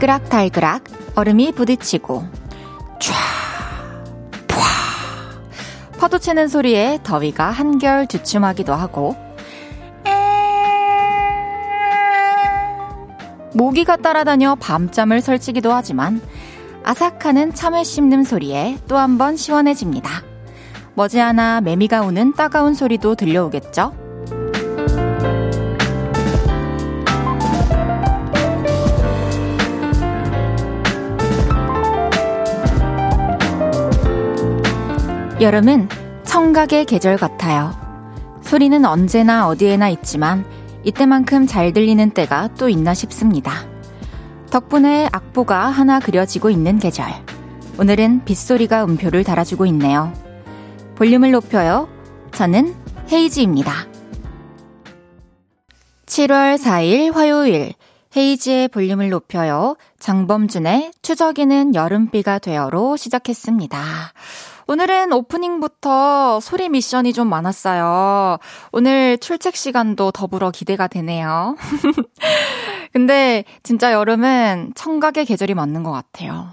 달그락달그락 얼음이 부딪히고 촤, 푸아 파도 치는 소리에 더위가 한결 주춤하기도 하고 모기가 따라다녀 밤잠을 설치기도 하지만 아삭하는 참외 씹는 소리에 또 한 번 시원해집니다. 머지않아 매미가 우는 따가운 소리도 들려오겠죠? 여름은 청각의 계절 같아요. 소리는 언제나 어디에나 있지만 이때만큼 잘 들리는 때가 또 있나 싶습니다. 덕분에 악보가 하나 그려지고 있는 계절. 오늘은 빗소리가 음표를 달아주고 있네요. 볼륨을 높여요. 저는 헤이지입니다. 7월 4일 화요일 헤이지의 볼륨을 높여요. 장범준의 추적이는 여름비가 되어로 시작했습니다. 오늘은 오프닝부터 소리 미션이 좀 많았어요. 오늘 출첵 시간도 더불어 기대가 되네요. 근데 진짜 여름은 청각의 계절이 맞는 것 같아요.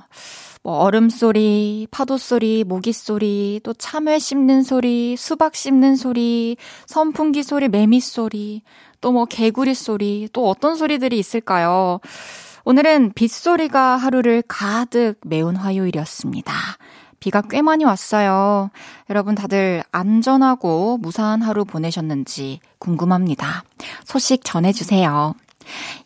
뭐 얼음 소리, 파도 소리, 모기 소리, 또 참외 씹는 소리, 수박 씹는 소리, 선풍기 소리, 매미 소리, 또 뭐 개구리 소리, 또 어떤 소리들이 있을까요? 오늘은 빗소리가 하루를 가득 메운 화요일이었습니다. 비가 꽤 많이 왔어요. 여러분 다들 안전하고 무사한 하루 보내셨는지 궁금합니다. 소식 전해주세요.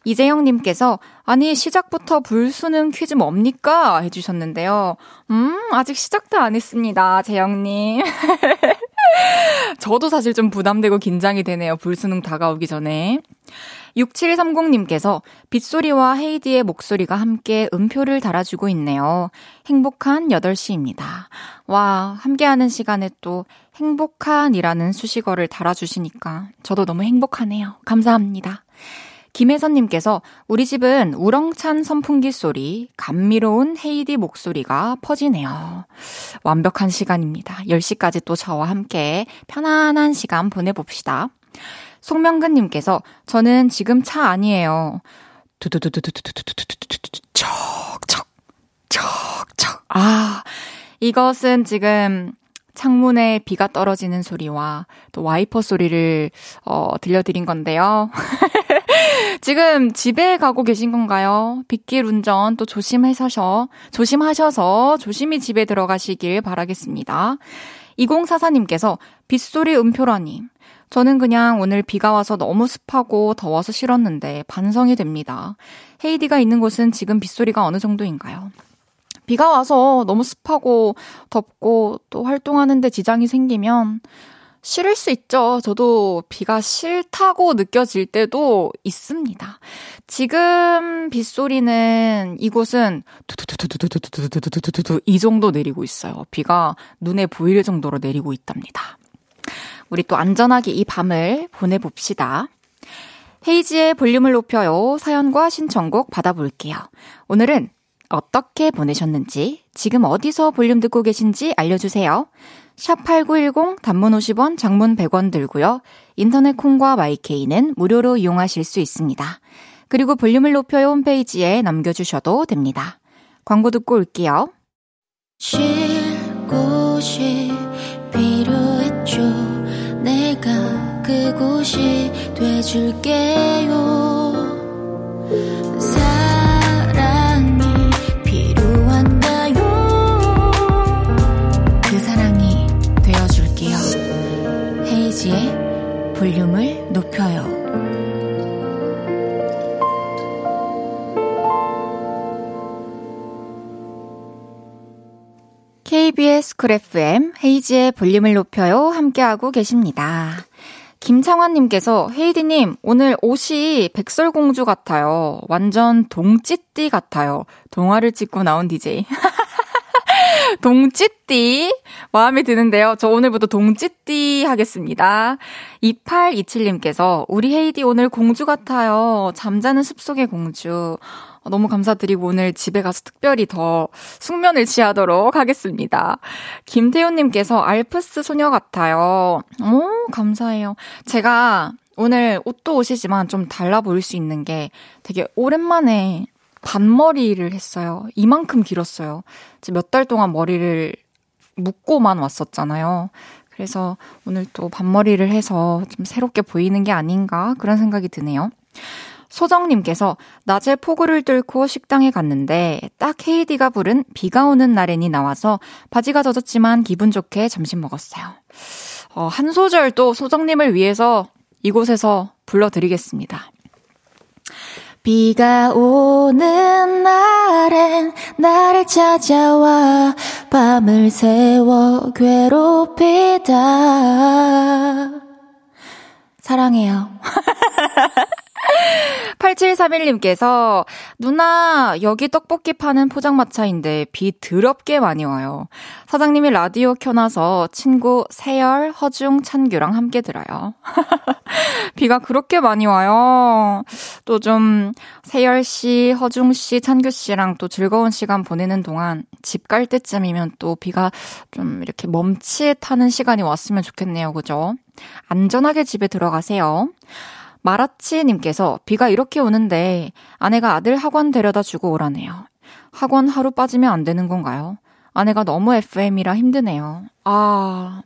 이재영님께서, 아니, 시작부터 불수능 퀴즈 뭡니까? 해주셨는데요. 음, 아직 시작도 안 했습니다. 재영님. 저도 사실 좀 부담되고 긴장이 되네요. 불수능 다가오기 전에. 6730님께서 빗소리와 헤이디의 목소리가 함께 음표를 달아주고 있네요. 행복한 8시입니다. 와, 함께하는 시간에 또 행복한이라는 수식어를 달아주시니까 저도 너무 행복하네요. 감사합니다. 김혜선님께서 우리 집은 우렁찬 선풍기 소리, 감미로운 헤이디 목소리가 퍼지네요. 완벽한 시간입니다. 10시까지 또 저와 함께 편안한 시간 보내봅시다. 송명근님께서 저는 지금 차 아니에요. 척척 척척 아 이것은 지금 창문에 비가 떨어지는 소리와 또 와이퍼 소리를 어, 들려드린 건데요. 지금 집에 가고 계신 건가요? 빗길 운전 또 조심하셔서 조심하셔서 조심히 집에 들어가시길 바라겠습니다. 2044님께서 빗소리 음표라님 저는 그냥 오늘 비가 와서 너무 습하고 더워서 싫었는데 반성이 됩니다. 헤이디가 있는 곳은 지금 빗소리가 어느 정도인가요? 비가 와서 너무 습하고 덥고 또 활동하는데 지장이 생기면 싫을 수 있죠. 저도 비가 싫다고 느껴질 때도 있습니다. 지금 빗소리는 이곳은 두두두두두두두두두두두 이 정도 내리고 있어요. 비가 눈에 보일 정도로 내리고 있답니다. 우리 또 안전하게 이 밤을 보내봅시다. 헤이지의 볼륨을 높여요. 사연과 신청곡 받아볼게요. 오늘은 어떻게 보내셨는지, 지금 어디서 볼륨 듣고 계신지 알려주세요. 샵8910 단문 50원, 장문 100원 들고요. 인터넷 콩과 마이케이는 무료로 이용하실 수 있습니다. 그리고 볼륨을 높여요 홈페이지에 남겨주셔도 됩니다. 광고 듣고 올게요. 쉴 곳이 필요했죠. 그곳이 돼줄게요. 그 사랑이 되어줄게요. 헤이지의 볼륨을 높여요. KBS 쿨 FM 헤이지의 볼륨을 높여요. 함께하고 계십니다. 김창환님께서 헤이디님 오늘 옷이 백설공주 같아요. 완전 동찌띠 같아요. 동화를 찍고 나온 DJ. 동찌띠 마음에 드는데요. 저 오늘부터 동찌띠 하겠습니다. 2827님께서 우리 헤이디 오늘 공주 같아요. 잠자는 숲속의 공주. 너무 감사드리고 오늘 집에 가서 특별히 더 숙면을 취하도록 하겠습니다. 김태훈님께서 알프스 소녀 같아요. 오, 감사해요. 제가 오늘 옷도 옷이지만 좀 달라 보일 수 있는 게 되게 오랜만에 반머리를 했어요. 이만큼 길었어요. 몇 달 동안 머리를 묶고만 왔었잖아요. 그래서 오늘 또 반머리를 해서 좀 새롭게 보이는 게 아닌가 그런 생각이 드네요. 소정님께서 낮에 폭우를 뚫고 식당에 갔는데 딱 헤이디가 부른 비가 오는 날엔이 나와서 바지가 젖었지만 기분 좋게 점심 먹었어요. 어, 한 소절 또 소정님을 위해서 이곳에서 불러드리겠습니다. 비가 오는 날엔 나를 찾아와 밤을 새워 괴롭히다. 사랑해요. 8731님께서 누나 여기 떡볶이 파는 포장마차인데 비 더럽게 많이 와요. 사장님이 라디오 켜놔서 친구 세열, 허중, 찬규랑 함께 들어요. 비가 그렇게 많이 와요. 또 좀 세열 씨, 허중 씨, 찬규 씨랑 또 즐거운 시간 보내는 동안 집 갈 때쯤이면 또 비가 좀 이렇게 멈칫하는 시간이 왔으면 좋겠네요. 그죠? 안전하게 집에 들어가세요. 마라치님께서 비가 이렇게 오는데 아내가 아들 학원 데려다 주고 오라네요. 학원 하루 빠지면 안 되는 건가요? 아내가 너무 FM이라 힘드네요. 아,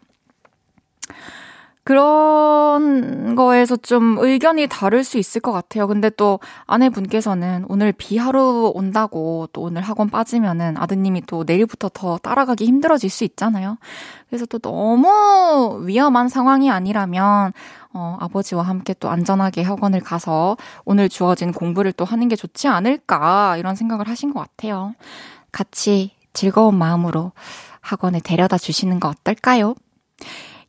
그런 거에서 좀 의견이 다를 수 있을 것 같아요. 근데 또 아내분께서는 오늘 비 하루 온다고 또 오늘 학원 빠지면은 아드님이 또 내일부터 더 따라가기 힘들어질 수 있잖아요. 그래서 또 너무 위험한 상황이 아니라면 어, 아버지와 함께 또 안전하게 학원을 가서 오늘 주어진 공부를 또 하는 게 좋지 않을까 이런 생각을 하신 것 같아요. 같이 즐거운 마음으로 학원에 데려다 주시는 거 어떨까요?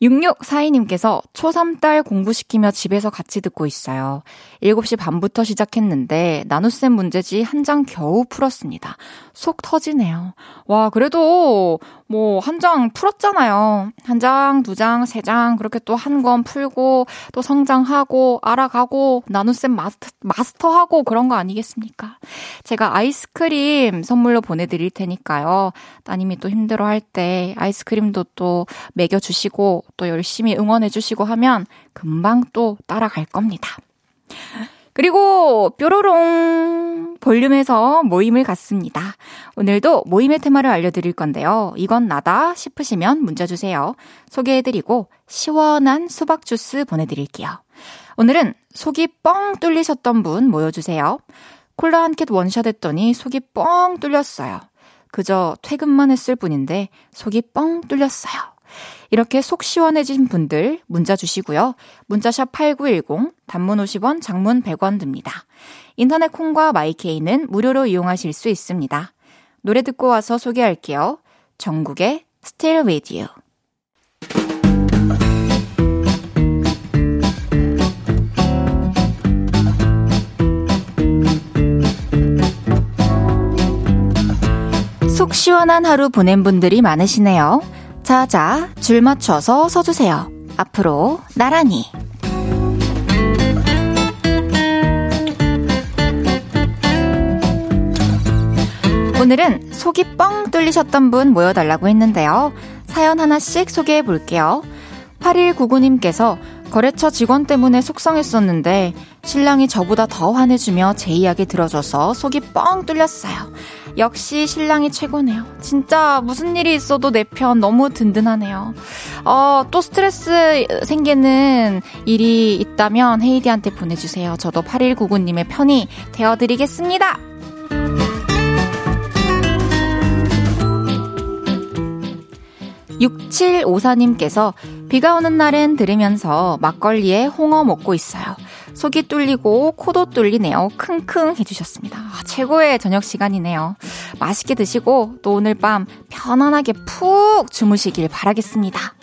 6642님께서 초3 딸 공부시키며 집에서 같이 듣고 있어요. 7시 반부터 시작했는데 나눗셈 문제지 한 장 겨우 풀었습니다. 속 터지네요. 와, 그래도 뭐 한 장 풀었잖아요. 한 장, 두 장, 세 장 그렇게 또 한 권 풀고 또 성장하고 알아가고 나눗셈 마스터, 마스터하고 그런 거 아니겠습니까? 제가 아이스크림 선물로 보내드릴 테니까요. 따님이 또 힘들어할 때 아이스크림도 또 먹여주시고 또 열심히 응원해주시고 하면 금방 또 따라갈 겁니다. 그리고 뾰로롱 볼륨에서 모임을 갖습니다. 오늘도 모임의 테마를 알려드릴 건데요. 이건 나다 싶으시면 문자 주세요. 소개해드리고 시원한 수박 주스 보내드릴게요. 오늘은 속이 뻥 뚫리셨던 분 모여주세요. 콜라 한 캔 원샷 했더니 속이 뻥 뚫렸어요. 그저 퇴근만 했을 뿐인데 속이 뻥 뚫렸어요. 이렇게 속 시원해진 분들 문자 주시고요. 문자샵 8910, 단문 50원, 장문 100원 듭니다. 인터넷 콩과 마이케이는 무료로 이용하실 수 있습니다. 노래 듣고 와서 소개할게요. 전국의 Still With You. 속 시원한 하루 보낸 분들이 많으시네요. 자자, 줄 맞춰서 서주세요. 앞으로 나란히. 오늘은 속이 뻥 뚫리셨던 분 모여달라고 했는데요. 사연 하나씩 소개해 볼게요. 8199님께서 거래처 직원 때문에 속상했었는데 신랑이 저보다 더 화내주며 제 이야기 들어줘서 속이 뻥 뚫렸어요. 역시 신랑이 최고네요. 진짜 무슨 일이 있어도 내 편 너무 든든하네요. 어, 또 스트레스 생기는 일이 있다면 헤이디한테 보내주세요. 저도 8199님의 편이 되어드리겠습니다. 6754님께서 비가 오는 날엔 들으면서 막걸리에 홍어 먹고 있어요. 속이 뚫리고 코도 뚫리네요. 킁킁 해주셨습니다. 아, 최고의 저녁 시간이네요. 맛있게 드시고 또 오늘 밤 편안하게 푹 주무시길 바라겠습니다.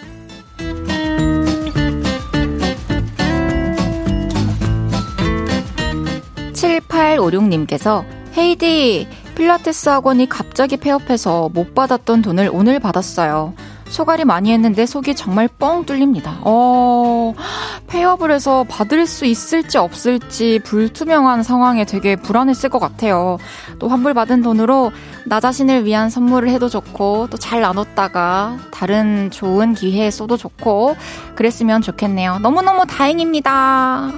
7856님께서 헤이디 필라테스 학원이 갑자기 폐업해서 못 받았던 돈을 오늘 받았어요. 소갈이 많이 했는데 속이 정말 뻥 뚫립니다. 어, 폐업을 해서 받을 수 있을지 없을지 불투명한 상황에 되게 불안했을 것 같아요. 또 환불받은 돈으로 나 자신을 위한 선물을 해도 좋고 또 잘 나눴다가 다른 좋은 기회에 써도 좋고 그랬으면 좋겠네요. 너무너무 다행입니다.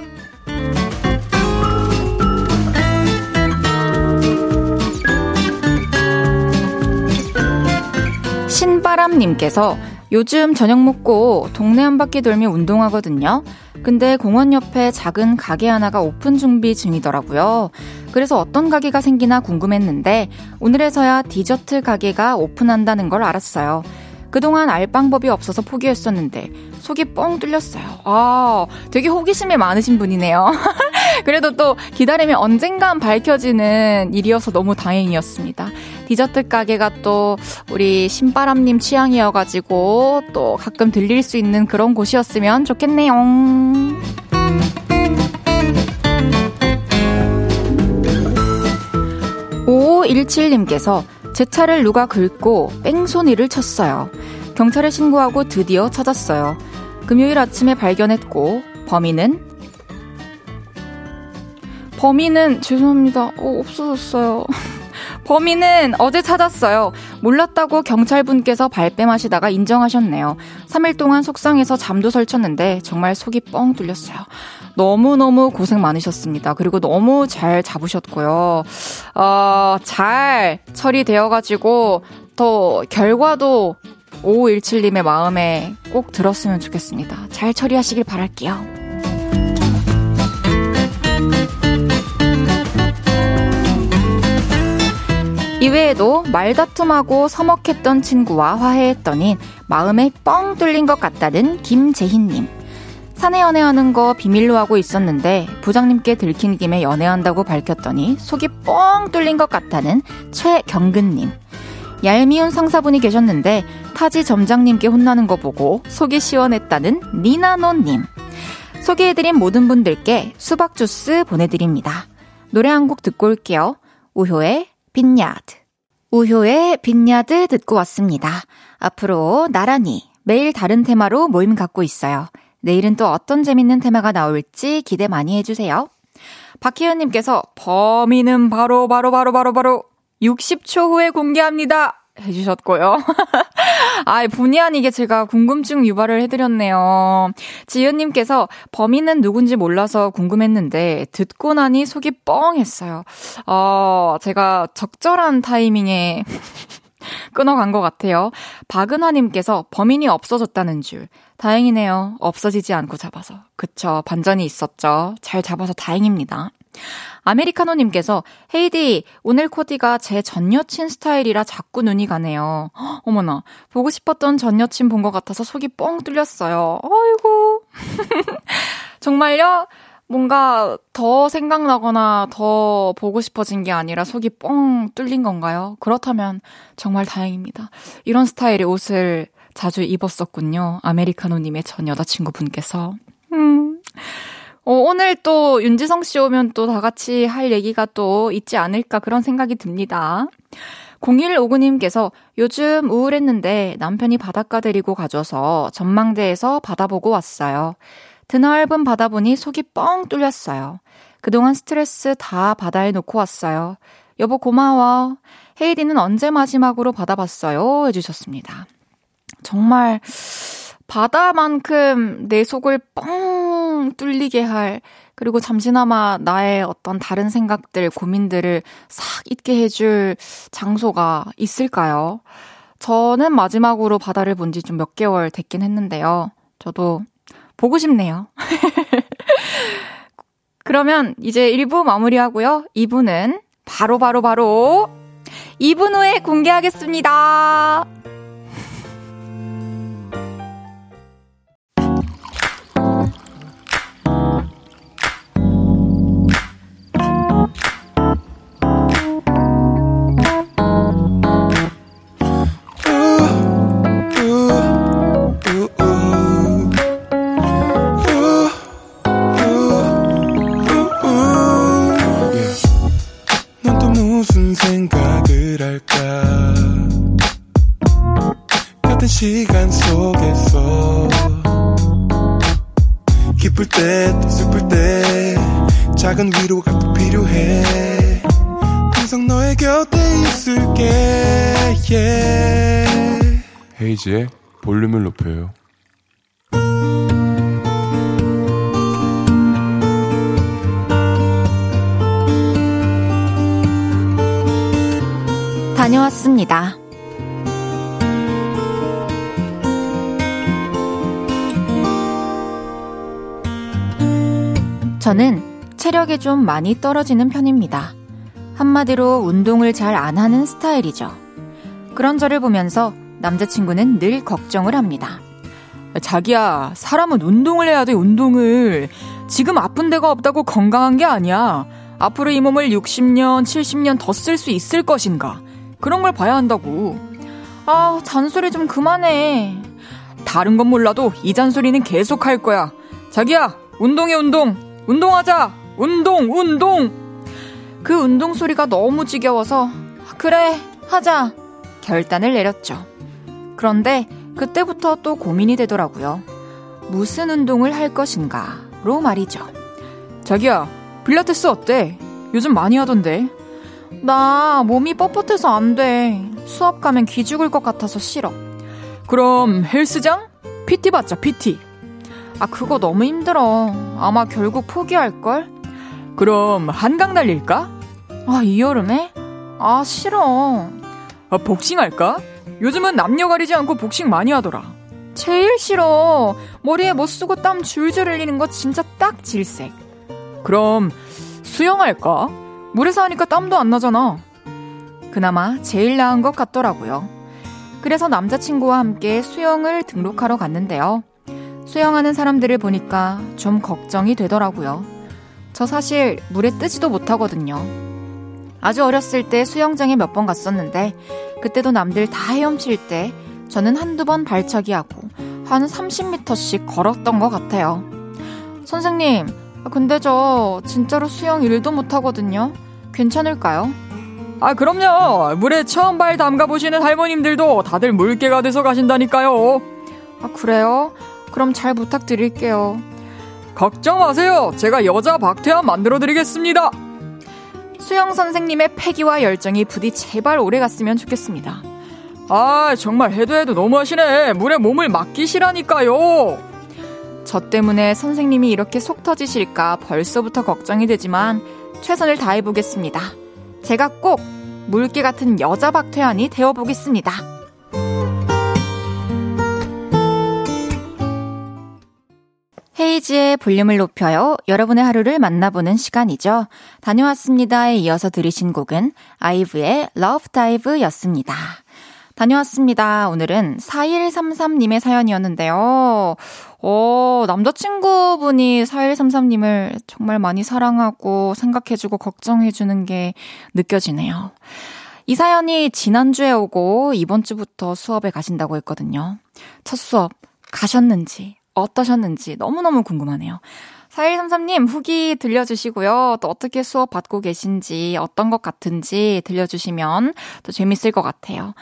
신바람님께서 요즘 저녁 먹고 동네 한 바퀴 돌며 운동하거든요. 근데 공원 옆에 작은 가게 하나가 오픈 준비 중이더라고요. 그래서 어떤 가게가 생기나 궁금했는데 오늘에서야 디저트 가게가 오픈한다는 걸 알았어요. 그동안 알 방법이 없어서 포기했었는데 속이 뻥 뚫렸어요. 아, 되게 호기심이 많으신 분이네요. 그래도 또 기다리면 언젠간 밝혀지는 일이어서 너무 다행이었습니다. 디저트 가게가 또 우리 신바람님 취향이어가지고 또 가끔 들릴 수 있는 그런 곳이었으면 좋겠네요. 5517님께서 제 차를 누가 긁고 뺑소니를 쳤어요. 경찰에 신고하고 드디어 찾았어요. 금요일 아침에 발견했고 범인은 범인은 죄송합니다. 어, 없어졌어요. 범인은 어제 찾았어요. 몰랐다고 경찰분께서 발뺌하시다가 인정하셨네요. 3일 동안 속상해서 잠도 설쳤는데 정말 속이 뻥 뚫렸어요. 너무너무 고생 많으셨습니다. 그리고 너무 잘 잡으셨고요. 어, 잘 처리되어가지고 더 결과도 5517님의 마음에 꼭 들었으면 좋겠습니다. 잘 처리하시길 바랄게요. 이외에도 말다툼하고 서먹했던 친구와 화해했더니 마음에 뻥 뚫린 것 같다는 김재희님. 사내 연애하는 거 비밀로 하고 있었는데 부장님께 들킨 김에 연애한다고 밝혔더니 속이 뻥 뚫린 것 같다는 최경근님. 얄미운 상사분이 계셨는데 타지 점장님께 혼나는 거 보고 속이 시원했다는 니나노님. 소개해드린 모든 분들께 수박 주스 보내드립니다. 노래 한 곡 듣고 올게요. 우효의 빈야드. 우효의 빈야드 듣고 왔습니다. 앞으로 나란히 매일 다른 테마로 모임 갖고 있어요. 내일은 또 어떤 재밌는 테마가 나올지 기대 많이 해주세요. 박희연님께서 범인은 바로 바로 바로 바로 바로 60초 후에 공개합니다. 해주셨고요. 아, 본의 아니게 제가 궁금증 유발을 해드렸네요. 지은님께서 범인은 누군지 몰라서 궁금했는데 듣고 나니 속이 뻥했어요. 어, 제가 적절한 타이밍에 끊어간 것 같아요. 박은화님께서 범인이 없어졌다는 줄. 다행이네요. 없어지지 않고 잡아서. 그쵸. 반전이 있었죠. 잘 잡아서 다행입니다. 아메리카노님께서 헤이디 오늘 코디가 제 전 여친 스타일이라 자꾸 눈이 가네요. 헉, 어머나 보고 싶었던 전 여친 본 것 같아서 속이 뻥 뚫렸어요. 아이고 정말요? 뭔가 더 생각나거나 더 보고 싶어진 게 아니라 속이 뻥 뚫린 건가요? 그렇다면 정말 다행입니다. 이런 스타일의 옷을 자주 입었었군요. 아메리카노님의 전 여자친구분께서. 음. 어, 오늘 또 윤지성 씨 오면 또 다 같이 할 얘기가 또 있지 않을까 그런 생각이 듭니다. 0159님께서 요즘 우울했는데 남편이 바닷가 데리고 가줘서 전망대에서 바다 보고 왔어요. 드넓은 바다 보니 속이 뻥 뚫렸어요. 그동안 스트레스 다 바다에 놓고 왔어요. 여보 고마워. 헤이디는 언제 마지막으로 받아봤어요? 해주셨습니다. 정말 바다만큼 내 속을 뻥 뚫리게 할, 그리고 잠시나마 나의 어떤 다른 생각들, 고민들을 싹 잊게 해줄 장소가 있을까요? 저는 마지막으로 바다를 본 지 좀 몇 개월 됐긴 했는데요. 저도 보고 싶네요. 그러면 이제 1부 마무리하고요. 2부는 바로 바로 바로 2분 후에 공개하겠습니다. 데이지의 볼륨을 높여요. 다녀왔습니다. 저는 체력이 좀 많이 떨어지는 편입니다. 한마디로 운동을 잘 안 하는 스타일이죠. 그런 저를 보면서 남자친구는 늘 걱정을 합니다. 자기야, 사람은 운동을 해야 돼, 운동을. 지금 아픈 데가 없다고 건강한 게 아니야. 앞으로 이 몸을 60년, 70년 더 쓸 수 있을 것인가. 그런 걸 봐야 한다고. 아, 잔소리 좀 그만해. 다른 건 몰라도 이 잔소리는 계속 할 거야. 자기야, 운동해, 운동. 운동하자. 운동, 운동. 그 운동 소리가 너무 지겨워서, 그래, 하자. 결단을 내렸죠. 그런데 그때부터 또 고민이 되더라고요. 무슨 운동을 할 것인가로 말이죠. 자기야, 필라테스 어때? 요즘 많이 하던데. 나 몸이 뻣뻣해서 안 돼. 수업 가면 기죽을 것 같아서 싫어. 그럼 헬스장? PT 받자, PT. 아, 그거 너무 힘들어. 아마 결국 포기할걸? 그럼 한강 달릴까? 아, 이 여름에? 아, 싫어. 아, 복싱 할까? 요즘은 남녀 가리지 않고 복싱 많이 하더라. 제일 싫어. 머리에 못 쓰고 땀 줄줄 흘리는 거 진짜 딱 질색. 그럼 수영할까? 물에서 하니까 땀도 안 나잖아. 그나마 제일 나은 것 같더라고요. 그래서 남자친구와 함께 수영을 등록하러 갔는데요. 수영하는 사람들을 보니까 좀 걱정이 되더라고요. 저 사실 물에 뜨지도 못하거든요. 아주 어렸을 때 수영장에 몇 번 갔었는데 그때도 남들 다 헤엄칠 때 저는 한두 번 발차기 하고 한 30m씩 걸었던 것 같아요. 선생님, 근데 저 진짜로 수영 1도 못하거든요. 괜찮을까요? 아, 그럼요. 물에 처음 발 담가 보시는 할머님들도 다들 물개가 돼서 가신다니까요. 아, 그래요? 그럼 잘 부탁드릴게요. 걱정 마세요. 제가 여자 박태환 만들어 드리겠습니다. 수영 선생님의 패기와 열정이 부디 제발 오래 갔으면 좋겠습니다. 아, 정말 해도 해도 너무하시네. 물에 몸을 맡기시라니까요. 저 때문에 선생님이 이렇게 속 터지실까 벌써부터 걱정이 되지만 최선을 다해보겠습니다. 제가 꼭 물개 같은 여자 박태환이 되어보겠습니다. 헤이지의 볼륨을 높여요. 여러분의 하루를 만나보는 시간이죠. 다녀왔습니다에 이어서 들으신 곡은 아이브의 Love Dive 였습니다. 다녀왔습니다. 오늘은 4133님의 사연이었는데요. 어, 남자친구분이 4133님을 정말 많이 사랑하고 생각해주고 걱정해주는 게 느껴지네요. 이 사연이 지난주에 오고 이번 주부터 수업에 가신다고 했거든요. 첫 수업 가셨는지, 어떠셨는지 너무너무 궁금하네요. 4133님 후기 들려주시고요. 또 어떻게 수업 받고 계신지, 어떤 것 같은지 들려주시면 또 재밌을 것 같아요.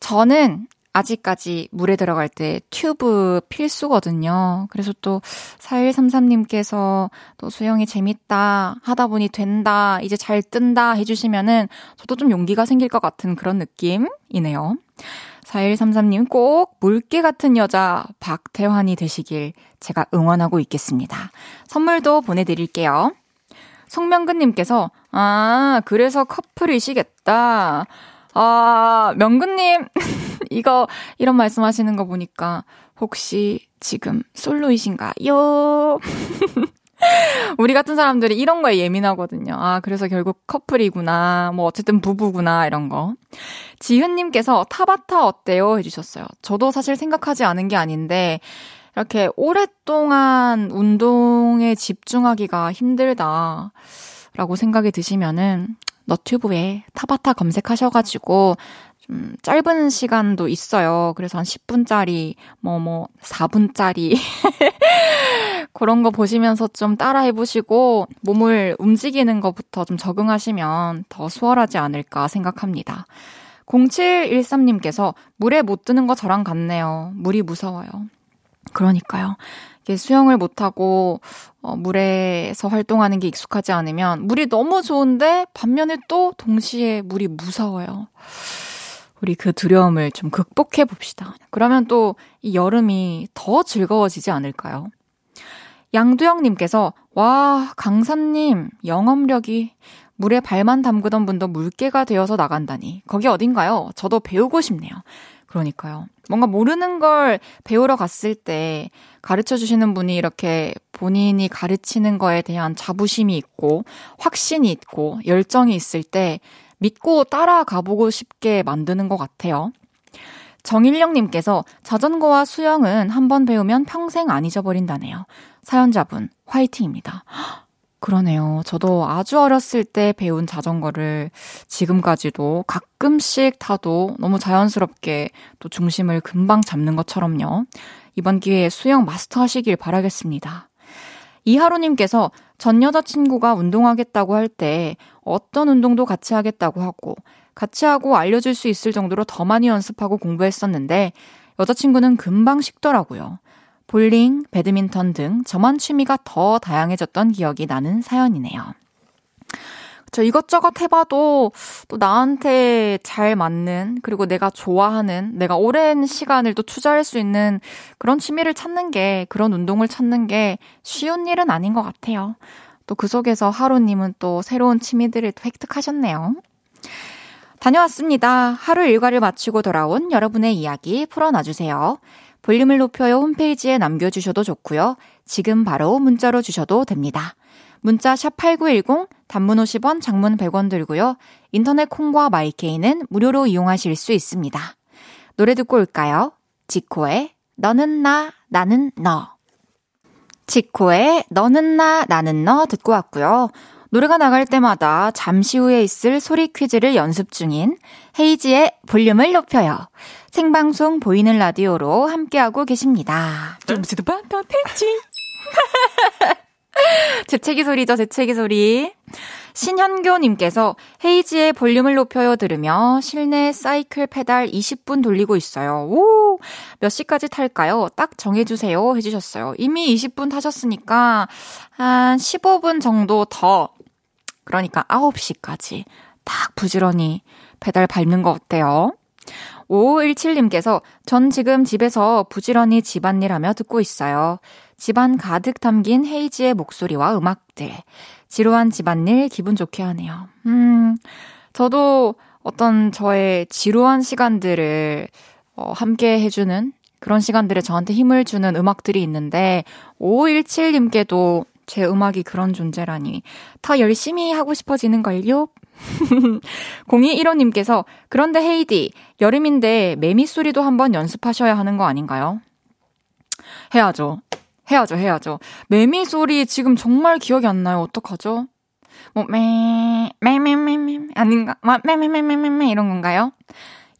저는 아직까지 물에 들어갈 때 튜브 필수거든요. 그래서 또 4133님께서 또 수영이 재밌다, 하다 보니 된다, 이제 잘 뜬다 해주시면은 저도 좀 용기가 생길 것 같은 그런 느낌이네요. 4133님 꼭 물개 같은 여자 박태환이 되시길 제가 응원하고 있겠습니다. 선물도 보내드릴게요. 송명근님께서, 아, 그래서 커플이시겠다. 아, 명근님, 이거, 이런 말씀 하시는 거 보니까, 혹시 지금 솔로이신가요? 우리 같은 사람들이 이런 거에 예민하거든요. 아, 그래서 결국 커플이구나. 뭐, 어쨌든 부부구나. 이런 거. 지은님께서 타바타 어때요? 해주셨어요. 저도 사실 생각하지 않은 게 아닌데, 이렇게 오랫동안 운동에 집중하기가 힘들다. 라고 생각이 드시면은, 너튜브에 타바타 검색하셔가지고, 좀 짧은 시간도 있어요. 그래서 한 10분짜리, 뭐, 뭐, 4분짜리. 그런 거 보시면서 좀 따라 해보시고, 몸을 움직이는 것부터 좀 적응하시면 더 수월하지 않을까 생각합니다. 0713님께서 물에 못 드는 거 저랑 같네요. 물이 무서워요. 그러니까요. 수영을 못하고 어, 물에서 활동하는 게 익숙하지 않으면 물이 너무 좋은데 반면에 또 동시에 물이 무서워요. 우리 그 두려움을 좀 극복해 봅시다. 그러면 또 이 여름이 더 즐거워지지 않을까요? 양두영님께서, 와, 강사님, 영업력이 물에 발만 담그던 분도 물개가 되어서 나간다니. 거기 어딘가요? 저도 배우고 싶네요. 그러니까요. 뭔가 모르는 걸 배우러 갔을 때 가르쳐 주시는 분이 이렇게 본인이 가르치는 거에 대한 자부심이 있고 확신이 있고 열정이 있을 때 믿고 따라가 보고 싶게 만드는 것 같아요. 정일령님께서 자전거와 수영은 한 번 배우면 평생 안 잊어버린다네요. 사연자분, 화이팅입니다. 그러네요. 저도 아주 어렸을 때 배운 자전거를 지금까지도 가끔씩 타도 너무 자연스럽게 또 중심을 금방 잡는 것처럼요. 이번 기회에 수영 마스터 하시길 바라겠습니다. 이하로님께서 전 여자친구가 운동하겠다고 할 때 어떤 운동도 같이 하겠다고 하고 같이 하고 알려줄 수 있을 정도로 더 많이 연습하고 공부했었는데 여자친구는 금방 식더라고요. 볼링, 배드민턴 등 저만 취미가 더 다양해졌던 기억이 나는 사연이네요. 저 이것저것 해봐도 또 나한테 잘 맞는 그리고 내가 좋아하는 내가 오랜 시간을 또 투자할 수 있는 그런 취미를 찾는 게 그런 운동을 찾는 게 쉬운 일은 아닌 것 같아요. 또 그 속에서 하루님은 또 새로운 취미들을 또 획득하셨네요. 다녀왔습니다. 하루 일과를 마치고 돌아온 여러분의 이야기 풀어놔주세요. 볼륨을 높여요 홈페이지에 남겨주셔도 좋고요. 지금 바로 문자로 주셔도 됩니다. 문자 샵8910 단문 50원 장문 100원 들고요. 인터넷 콩과 마이케이는 무료로 이용하실 수 있습니다. 노래 듣고 올까요? 지코의 너는 나 나는 너 지코의 너는 나 나는 너 듣고 왔고요. 노래가 나갈 때마다 잠시 후에 있을 소리 퀴즈를 연습 중인 헤이지의 볼륨을 높여요. 생방송 보이는 라디오로 함께하고 계십니다. 재채기 소리죠, 재채기 소리. 신현교님께서 헤이지의 볼륨을 높여요 들으며 실내 사이클 페달 20분 돌리고 있어요. 오! 몇 시까지 탈까요? 딱 정해주세요. 해주셨어요. 이미 20분 타셨으니까 한 15분 정도 더, 그러니까 9시까지 딱 부지런히 페달 밟는 거 어때요? 5517님께서 전 지금 집에서 부지런히 집안일 하며 듣고 있어요. 집안 가득 담긴 헤이지의 목소리와 음악들. 지루한 집안일 기분 좋게 하네요. 음, 저도 어떤 저의 지루한 시간들을 어, 함께 해주는 그런 시간들에 저한테 힘을 주는 음악들이 있는데, 5517님께도 제 음악이 그런 존재라니. 더 열심히 하고 싶어지는 걸요? 0215님께서 그런데 헤이디 여름인데 매미 소리도 한번 연습하셔야 하는 거 아닌가요? 해야죠. 해야죠, 해야죠. 매미 소리 지금 정말 기억이 안 나요. 어떡하죠? 뭐, 매, 매, 매, 매, 매, 아닌가? 매, 매, 매, 매, 매, 매, 이런 건가요?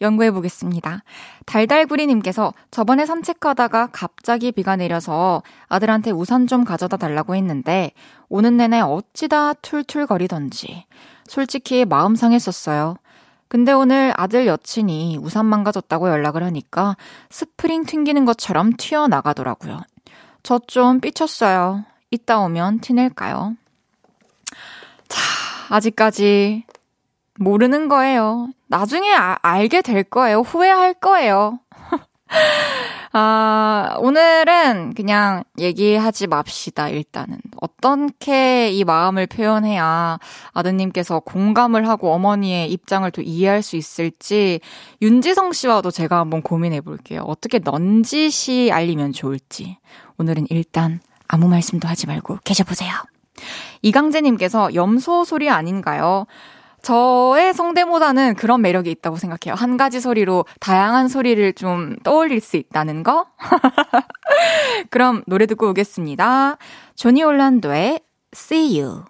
연구해 보겠습니다. 달달구리님께서 저번에 산책하다가 갑자기 비가 내려서 아들한테 우산 좀 가져다 달라고 했는데 오는 내내 어찌다 툴툴거리던지 솔직히 마음 상했었어요. 근데 오늘 아들 여친이 우산만 가졌다고 연락을 하니까 스프링 튕기는 것처럼 튀어나가더라고요. 저 좀 삐쳤어요. 이따 오면 티낼까요? 자, 아직까지 모르는 거예요. 나중에 아, 알게 될 거예요. 후회할 거예요. 아, 오늘은 그냥 얘기하지 맙시다, 일단은. 어떻게 이 마음을 표현해야 아드님께서 공감을 하고 어머니의 입장을 또 이해할 수 있을지, 윤지성 씨와도 제가 한번 고민해 볼게요. 어떻게 넌지시 알리면 좋을지. 오늘은 일단 아무 말씀도 하지 말고 계셔보세요. 이강재님께서 염소 소리 아닌가요? 저의 성대모사는 그런 매력이 있다고 생각해요. 한 가지 소리로 다양한 소리를 좀 떠올릴 수 있다는 거? 그럼 노래 듣고 오겠습니다. 조니 올란도의 See You.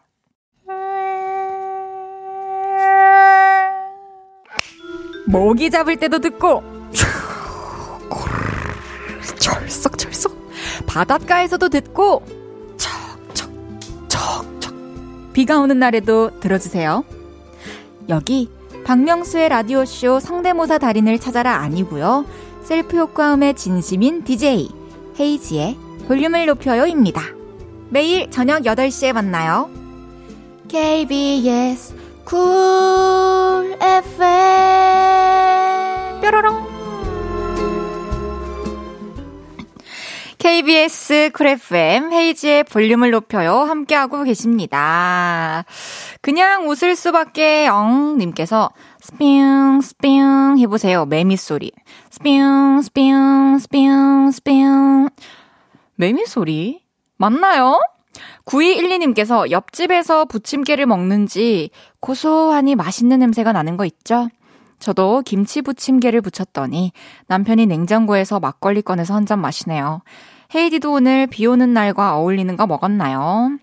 모기 잡을 때도 듣고, 철썩철썩. 바닷가에서도 듣고, 척척, 척척. 비가 오는 날에도 들어주세요. 여기 박명수의 라디오쇼 성대모사 달인을 찾아라 아니고요. 셀프 효과음의 진심인 DJ 헤이지의 볼륨을 높여요입니다. 매일 저녁 8시에 만나요. KBS Cool FM 뾰로롱 KBS Cool FM 헤이즈의 볼륨을 높여요 함께하고 계십니다. 그냥 웃을 수밖에 영 님께서 스뿅, 스뿅 해보세요. 매미 소리. 스뿅, 스뿅, 스뿅, 스뿅. 매미 소리? 맞나요? 9212님께서 옆집에서 부침개를 먹는지 고소하니 맛있는 냄새가 나는 거 있죠? 저도 김치 부침개를 부쳤더니 남편이 냉장고에서 막걸리 꺼내서 한 잔 마시네요. 헤이디도 오늘 비 오는 날과 어울리는 거 먹었나요?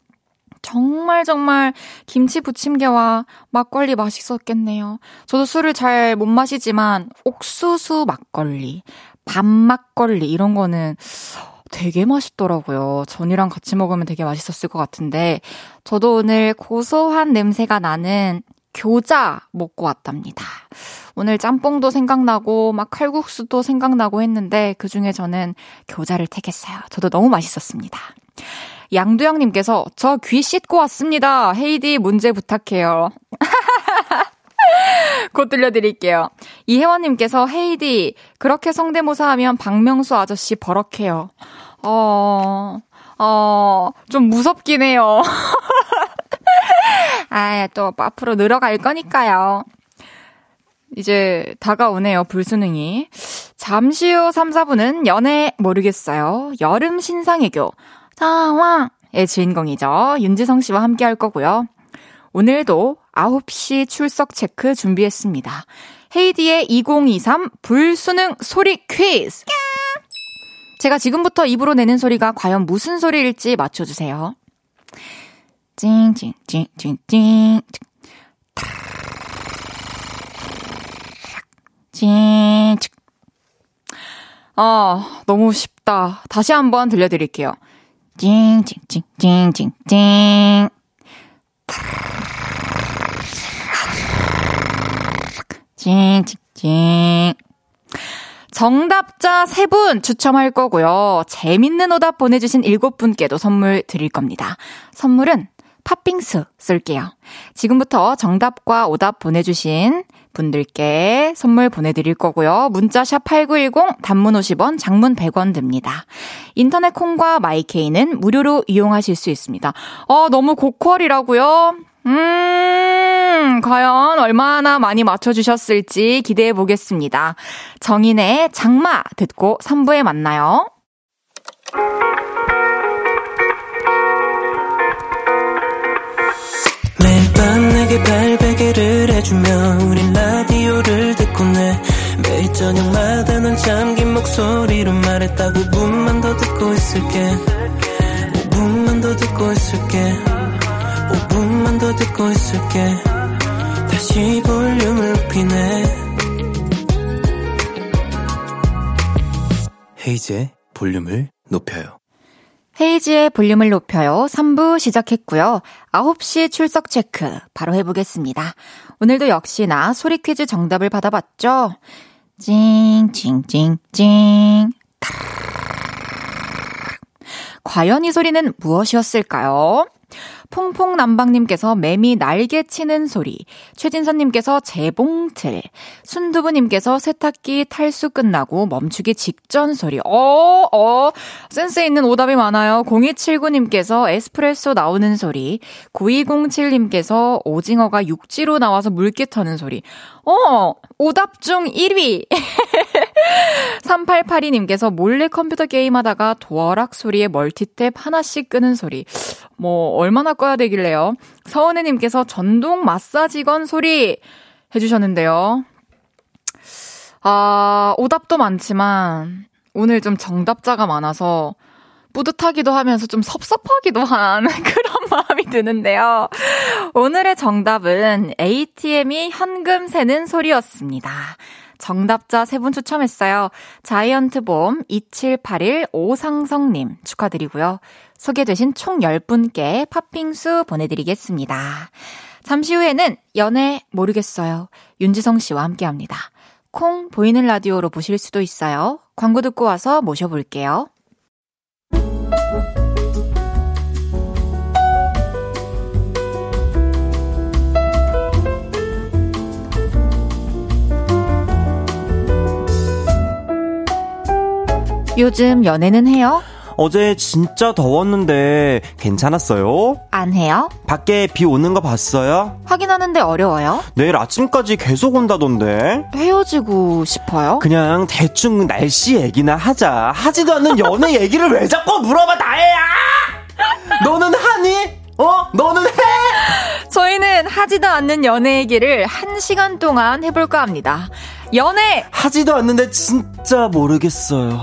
정말 정말 김치 부침개와 막걸리 맛있었겠네요. 저도 술을 잘 못 마시지만 옥수수 막걸리, 밤 막걸리 이런 거는 되게 맛있더라고요. 전이랑 같이 먹으면 되게 맛있었을 것 같은데 저도 오늘 고소한 냄새가 나는 교자 먹고 왔답니다. 오늘 짬뽕도 생각나고 막 칼국수도 생각나고 했는데 그 중에 저는 교자를 택했어요. 저도 너무 맛있었습니다. 양두영님께서 저 귀 씻고 왔습니다. 헤이디 문제 부탁해요. 곧 들려드릴게요. 이혜원님께서 헤이디 그렇게 성대모사 하면 박명수 아저씨 버럭해요. 어, 어, 좀 무섭긴 해요. 아, 또 앞으로 늘어갈 거니까요. 이제 다가오네요, 불수능이. 잠시 후 3, 4분은 연애 모르겠어요. 여름 신상애교. 상황의 주인공이죠. 윤지성 씨와 함께 할 거고요. 오늘도 9시 출석 체크 준비했습니다. 헤이디의 2023 불수능 소리 퀴즈! 제가 지금부터 입으로 내는 소리가 과연 무슨 소리일지 맞춰주세요. 찡찡찡찡찡 찡 아, 너무 쉽다. 다시 한번 들려드릴게요. 찡찡찡찡찡찡 찡찡찡 정답자 3분 추첨할 거고요. 재밌는 오답 보내주신 7분께도 선물 드릴 겁니다. 선물은 팥빙수 쏠게요. 지금부터 정답과 오답 보내주신 분들께 선물 보내드릴 거고요. 문자샵 8910 단문 50원, 장문 100원 듭니다. 인터넷 콩과 마이케이는 무료로 이용하실 수 있습니다. 어, 너무 고퀄이라고요? 음, 과연 얼마나 많이 맞춰주셨을지 기대해 보겠습니다. 정인의 장마 듣고 3부에 만나요. 매일 밤 내게 발 베개를 해주며 우린 라디오를 듣고 내 매일 저녁마다 넌 잠긴 목소리로 말했다 5분만 더 듣고 있을게. 5분만 더 듣고 있을게. 5분만 더 듣고 있을게. 다시 볼륨을 높이네. 헤이즈의 볼륨을 높여요 헤이즈의 볼륨을 높여요. 3부 시작했고요. 9시 출석 체크 바로 해보겠습니다. 오늘도 역시나 소리 퀴즈 정답을 받아봤죠? 찡 찡 찡 찡 과연 이 소리는 무엇이었을까요? 퐁퐁남방님께서 매미 날개 치는 소리, 최진선님께서 재봉틀, 순두부님께서 세탁기 탈수 끝나고 멈추기 직전 소리. 어, 어, 센스 있는 오답이 많아요. 0279님께서 에스프레소 나오는 소리, 9207님께서 오징어가 육지로 나와서 물개 터는 소리. 어, 오답 중 1위! 3882님께서 몰래 컴퓨터 게임하다가 도어락 소리에 멀티탭 하나씩 끄는 소리. 뭐, 얼마나 꺼야 되길래요? 서은혜님께서 전동 마사지건 소리 해주셨는데요. 아, 오답도 많지만, 오늘 좀 정답자가 많아서, 뿌듯하기도 하면서 좀 섭섭하기도 한 그런 마음이 드는데요. 오늘의 정답은 ATM이 현금 세는 소리였습니다. 정답자 3분 추첨했어요. 자이언트봄 2781 오상성님 축하드리고요. 소개되신 총 10분께 팥빙수 보내드리겠습니다. 잠시 후에는 연애 모르겠어요. 윤지성 씨와 함께 합니다. 콩 보이는 라디오로 보실 수도 있어요. 광고 듣고 와서 모셔볼게요. 요즘 연애는 해요? 어제 진짜 더웠는데 괜찮았어요? 안 해요? 밖에 비 오는 거 봤어요? 확인하는데 어려워요? 내일 아침까지 계속 온다던데. 헤어지고 싶어요? 그냥 대충 날씨 얘기나 하자. 하지도 않는 연애 얘기를 왜 자꾸 물어봐, 다혜야! 너는 하니? 어? 너는 해? 저희는 하지도 않는 연애 얘기를 한 시간 동안 해볼까 합니다. 연애! 하지도 않는데 진짜 모르겠어요.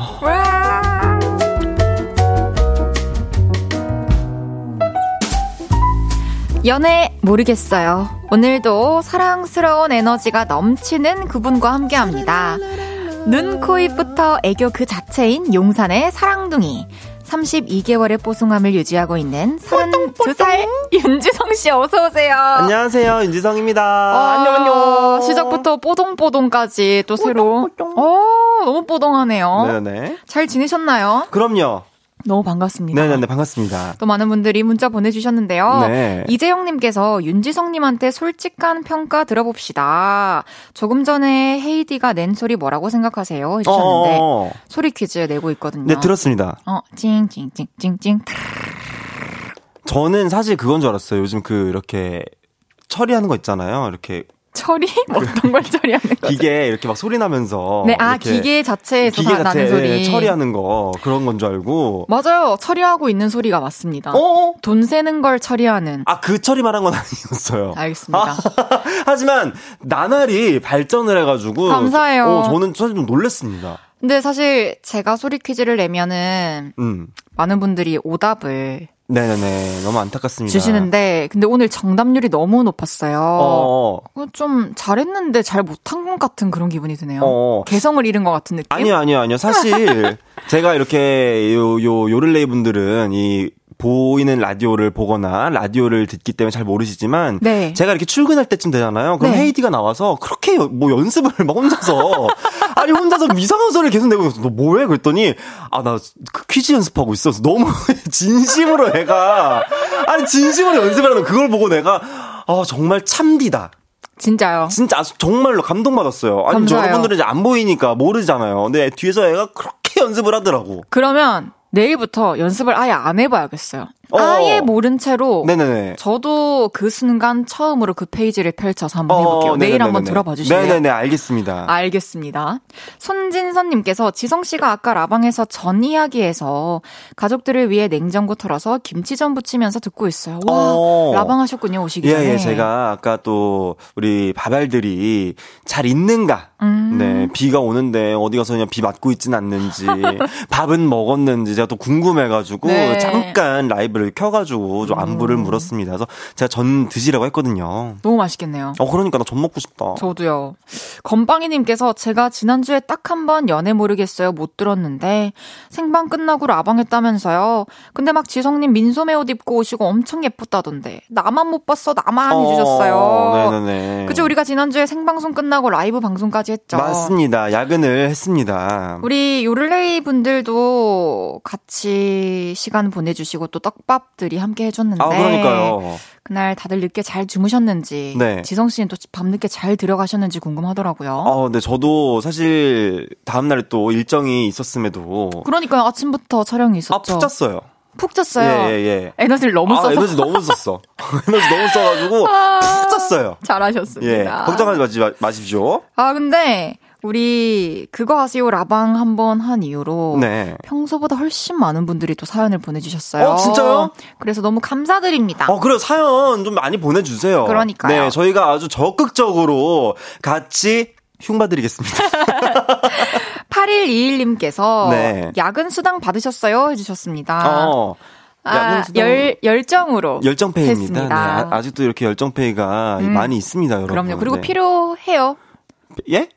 연애 모르겠어요. 오늘도 사랑스러운 에너지가 넘치는 그분과 함께 합니다. 눈, 코, 입부터 애교 그 자체인 용산의 사랑둥이. 32개월의 뽀송함을 유지하고 있는 32살 윤지성 씨 어서 오세요. 안녕하세요. 윤지성입니다. 아, 안녕 안녕. 시작부터 뽀동뽀동까지 또 새로 어, 너무 뽀동하네요. 네네. 잘 지내셨나요? 그럼요. 너무 반갑습니다. 네네네, 반갑습니다. 또 많은 분들이 문자 보내주셨는데요. 네. 이재영님께서 윤지성님한테 솔직한 평가 들어봅시다. 조금 전에 헤이디가 낸 소리 뭐라고 생각하세요? 해주셨는데 어어어. 소리 퀴즈 내고 있거든요. 네, 들었습니다. 어, 찡찡찡찡찡. 저는 사실 그건 줄 알았어요. 요즘 그, 이렇게, 처리하는 거 있잖아요. 이렇게, 처리? 어떤 걸 처리하는 거죠? 기계 이렇게 막 소리 나면서. 네, 아, 기계 자체에서 기계 사- 자체 나는 소리. 처리하는 거, 그런 건 줄 알고. 맞아요. 처리하고 있는 소리가 맞습니다. 어? 돈 세는 걸 처리하는. 아, 그 처리 말한 건 아니었어요. 알겠습니다. 하지만, 나날이 발전을 해 가지고. 감사해요. 어, 저는 사실 좀 놀랬습니다. 근데 사실 제가 소리 퀴즈를 내면은 음. 많은 분들이 오답을 네네네. 너무 안타깝습니다. 주시는데 근데 오늘 정답률이 너무 높았어요. 어, 어, 좀 잘했는데 잘 못한 것 같은 그런 기분이 드네요. 어. 개성을 잃은 것 같은 느낌? 아니요, 아니요, 아니요. 사실, 제가 이렇게, 요, 요, 요를레이 분들은 이, 보이는 라디오를 보거나 라디오를 듣기 때문에 잘 모르시지만 네. 제가 이렇게 출근할 때쯤 되잖아요. 그럼 네. 헤이디가 나와서 그렇게 여- 뭐 연습을 막 혼자서 아니 혼자서 이상한 소리를 계속 내고 있어. 너 뭐해? 그랬더니 아나그 퀴즈 연습하고 있어서 너무 진심으로 애가 아니 진심으로 연습을 하는 그걸 보고 내가 아 정말 참디다. 진짜요. 진짜 정말로 감동받았어요. 아니 감사해요. 여러분들은 이제 안 보이니까 모르잖아요. 근데 뒤에서 애가 그렇게 연습을 하더라고. 그러면 내일부터 연습을 아예 안 해봐야겠어요. 어. 아예 모른 채로 네네네. 저도 그 순간 처음으로 그 페이지를 펼쳐서 한번 해볼게요. 어, 내일. 한번 들어봐 주실래요? 네네네, 알겠습니다. 알겠습니다. 손진선님께서 지성 씨가 아까 라방에서 전 이야기에서 가족들을 위해 냉장고 털어서 김치전 부치면서 듣고 있어요. 와, 어. 라방 하셨군요, 오시기 예, 전에. 예, 제가 아까 또 우리 바발들이 잘 있는가? 음. 네, 비가 오는데 어디 가서 그냥 비 맞고 있진 않는지, 밥은 먹었는지 제가 또 궁금해가지고 네. 잠깐 라이브를 켜가지고 좀 안부를 음. 물었습니다. 그래서 제가 전 드시라고 했거든요. 너무 맛있겠네요. 어, 그러니까 나 전 먹고 싶다. 저도요. 건빵이님께서 제가 지난주에 딱 한 번 연애 모르겠어요 못 들었는데 생방 끝나고 라방했다면서요. 근데 막 지성님 민소매 옷 입고 오시고 엄청 예쁘다던데 나만 못 봤어 나만 해주셨어요. 어, 네네네. 그죠 우리가 지난주에 생방송 끝나고 라이브 방송까지 했죠. 맞습니다. 야근을 했습니다. 우리 요를레이 분들도 같이 시간 보내주시고 또 떡밥들이 함께 해줬는데 아, 그러니까요. 그날 다들 늦게 잘 주무셨는지 네. 지성 씨는 또 밤늦게 잘 들어가셨는지 궁금하더라고요. 어, 근데 저도 사실 다음날에 또 일정이 있었음에도 그러니까요 아침부터 촬영이 있었죠. 아, 푹 잤어요. 푹 잤어요. 예, 예, 예. 에너지를 너무 아, 써서 에너지 너무 썼어. 에너지 너무 써가지고 푹 잤어요. 예, 잘하셨습니다. 걱정하지 마시, 마- 마십시오. 아 근데 우리 그거 하세요 라방 한 번 한 이후로 네. 평소보다 훨씬 많은 분들이 또 사연을 보내주셨어요. 어, 진짜요? 그래서 너무 감사드립니다. 어, 그래요. 사연 좀 많이 보내주세요. 그러니까요. 네, 저희가 아주 적극적으로 같이 흉봐드리겠습니다. 8121님께서 네. 야근 수당 받으셨어요? 해주셨습니다. 어. 아, 야근 수당- 열, 열정으로. 열정페이입니다. 네, 아, 아직도 이렇게 열정페이가 음. 많이 있습니다, 여러분. 그럼요. 그리고 네. 필요해요. 예?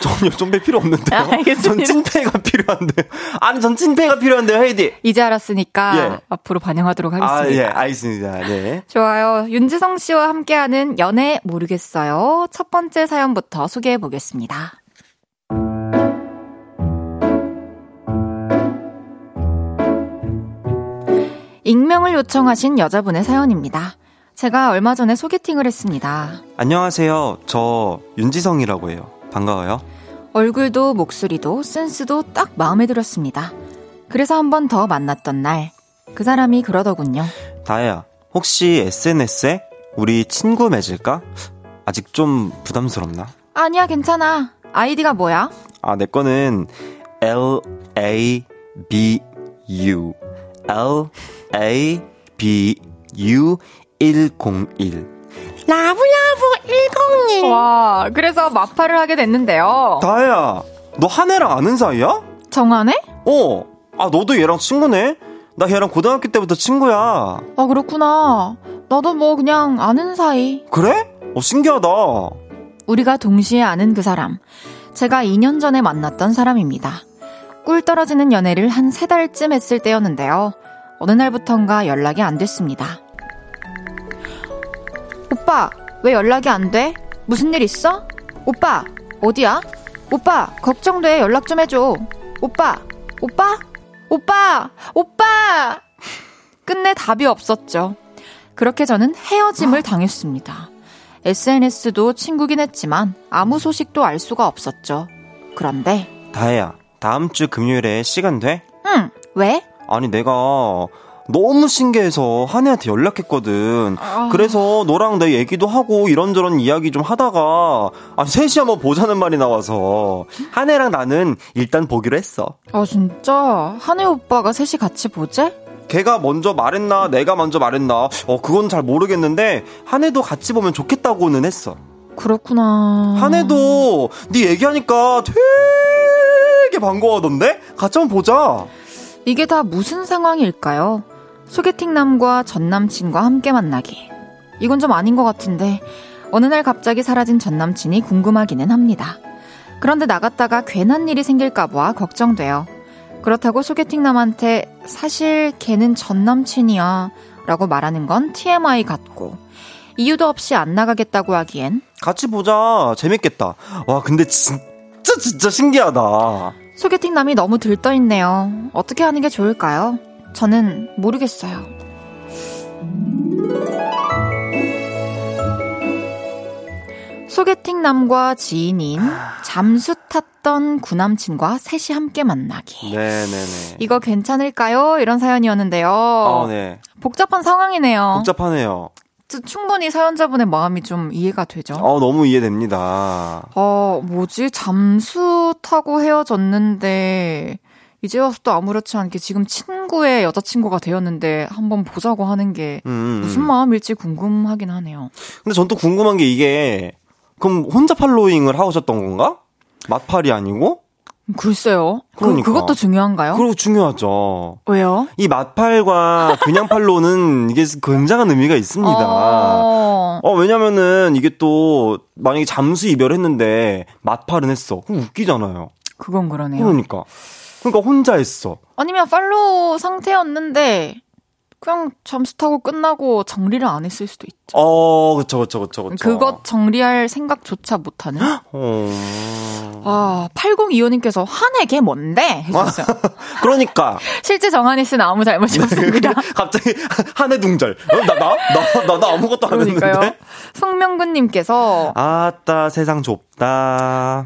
전 열정페이 필요 없는데요. 아, 알겠습니다. 전 찐페이가 필요한데요. 아니, 전 찐페이가 필요한데요, 헤이디. 이제 알았으니까 예. 앞으로 반영하도록 아, 하겠습니다. 예, 알겠습니다. 네. 좋아요. 윤지성 씨와 함께하는 연애 모르겠어요. 첫 번째 사연부터 소개해 보겠습니다. 익명을 요청하신 여자분의 사연입니다. 제가 얼마 전에 소개팅을 했습니다. 안녕하세요. 저 윤지성이라고 해요. 반가워요. 얼굴도 목소리도 센스도 딱 마음에 들었습니다. 그래서 한 번 더 만났던 날, 그 사람이 그러더군요. 다혜야, 혹시 SNS에 우리 친구 맺을까? 아직 좀 부담스럽나? 아니야, 괜찮아. 아이디가 뭐야? 아, 내 거는 L A B U L A B U 101 라브라브 101 와, 그래서 마파를 하게 됐는데요. 다혜야, 너 한혜랑 아는 사이야? 정한혜? 어. 아, 너도 얘랑 친구네? 나 걔랑 고등학교 때부터 친구야. 아, 그렇구나. 나도 뭐 그냥 아는 사이. 그래? 어, 신기하다. 우리가 동시에 아는 그 사람. 제가 2년 전에 만났던 사람입니다. 꿀 떨어지는 연애를 한 세 달쯤 했을 때였는데요. 어느 날부턴가 연락이 안 됐습니다. 오빠, 왜 연락이 안 돼? 무슨 일 있어? 오빠, 어디야? 오빠, 걱정돼. 연락 좀 해줘. 오빠, 오빠? 오빠! 오빠! 끝내 답이 없었죠. 그렇게 저는 헤어짐을 당했습니다. SNS도 친구긴 했지만 아무 소식도 알 수가 없었죠. 그런데 다혜야, 다음 주 금요일에 시간 돼? 응, 왜? 아니 내가 너무 신기해서 한혜한테 연락했거든. 아... 그래서 너랑 내 얘기도 하고 이런저런 이야기 좀 하다가 아 셋이 한번 보자는 말이 나와서 한혜랑 나는 일단 보기로 했어. 아 진짜 한혜 오빠가 셋이 같이 보재? 걔가 먼저 말했나 내가 먼저 말했나 어 그건 잘 모르겠는데 한혜도 같이 보면 좋겠다고는 했어. 그렇구나. 한혜도 네 얘기하니까 되게 반가워하던데 같이 한번 보자. 이게 다 무슨 상황일까요? 소개팅남과 전남친과 함께 만나기. 이건 좀 아닌 것 같은데, 어느 날 갑자기 사라진 전남친이 궁금하기는 합니다. 그런데 나갔다가 괜한 일이 생길까봐 걱정돼요. 그렇다고 소개팅남한테 사실 걔는 전남친이야 라고 말하는 건 TMI 같고, 이유도 없이 안 나가겠다고 하기엔 같이 보자. 재밌겠다. 와, 근데 진짜 진짜 신기하다. 소개팅 남이 너무 들떠있네요. 어떻게 하는 게 좋을까요? 저는 모르겠어요. 소개팅 남과 지인인 잠수 탔던 구남친과 셋이 함께 만나기. 네네네. 이거 괜찮을까요? 이런 사연이었는데요. 어, 네. 복잡한 상황이네요. 복잡하네요. 충분히 사연자분의 마음이 좀 이해가 되죠. 어, 너무 이해됩니다. 어, 뭐지? 잠수 타고 헤어졌는데, 이제 와서 또 아무렇지 않게 지금 친구의 여자친구가 되었는데 한번 보자고 하는 게 음, 음, 음. 무슨 마음일지 궁금하긴 하네요. 근데 전 또 궁금한 게 이게 그럼 혼자 팔로잉을 하셨던 건가? 맞팔이 아니고? 글쎄요. 그, 그러니까. 그, 그것도 중요한가요? 그리고 중요하죠. 왜요? 이 맞팔과 그냥 팔로는 이게 굉장한 의미가 있습니다. 어... 어, 왜냐면은 이게 또 만약에 잠수 이별했는데 맞팔은 했어. 그럼 웃기잖아요. 그건 그러네요. 그러니까. 그러니까 혼자 했어. 아니면 팔로우 상태였는데 그냥 잠수 타고 끝나고 정리를 안 했을 수도 있죠. 어, 그쵸, 그쵸, 그쵸, 그쵸. 그것 정리할 생각조차 못하는? 어... 아, 8025님께서 한해게 뭔데? 해주셨어요. 그러니까. 실제 정한희 씨는 아무 잘못이 네, 없습니다. 갑자기 한해 둥절. 어, 나, 나? 나, 나, 나 아무것도 안 했는데. 송명근님께서. 아따, 세상 좁다.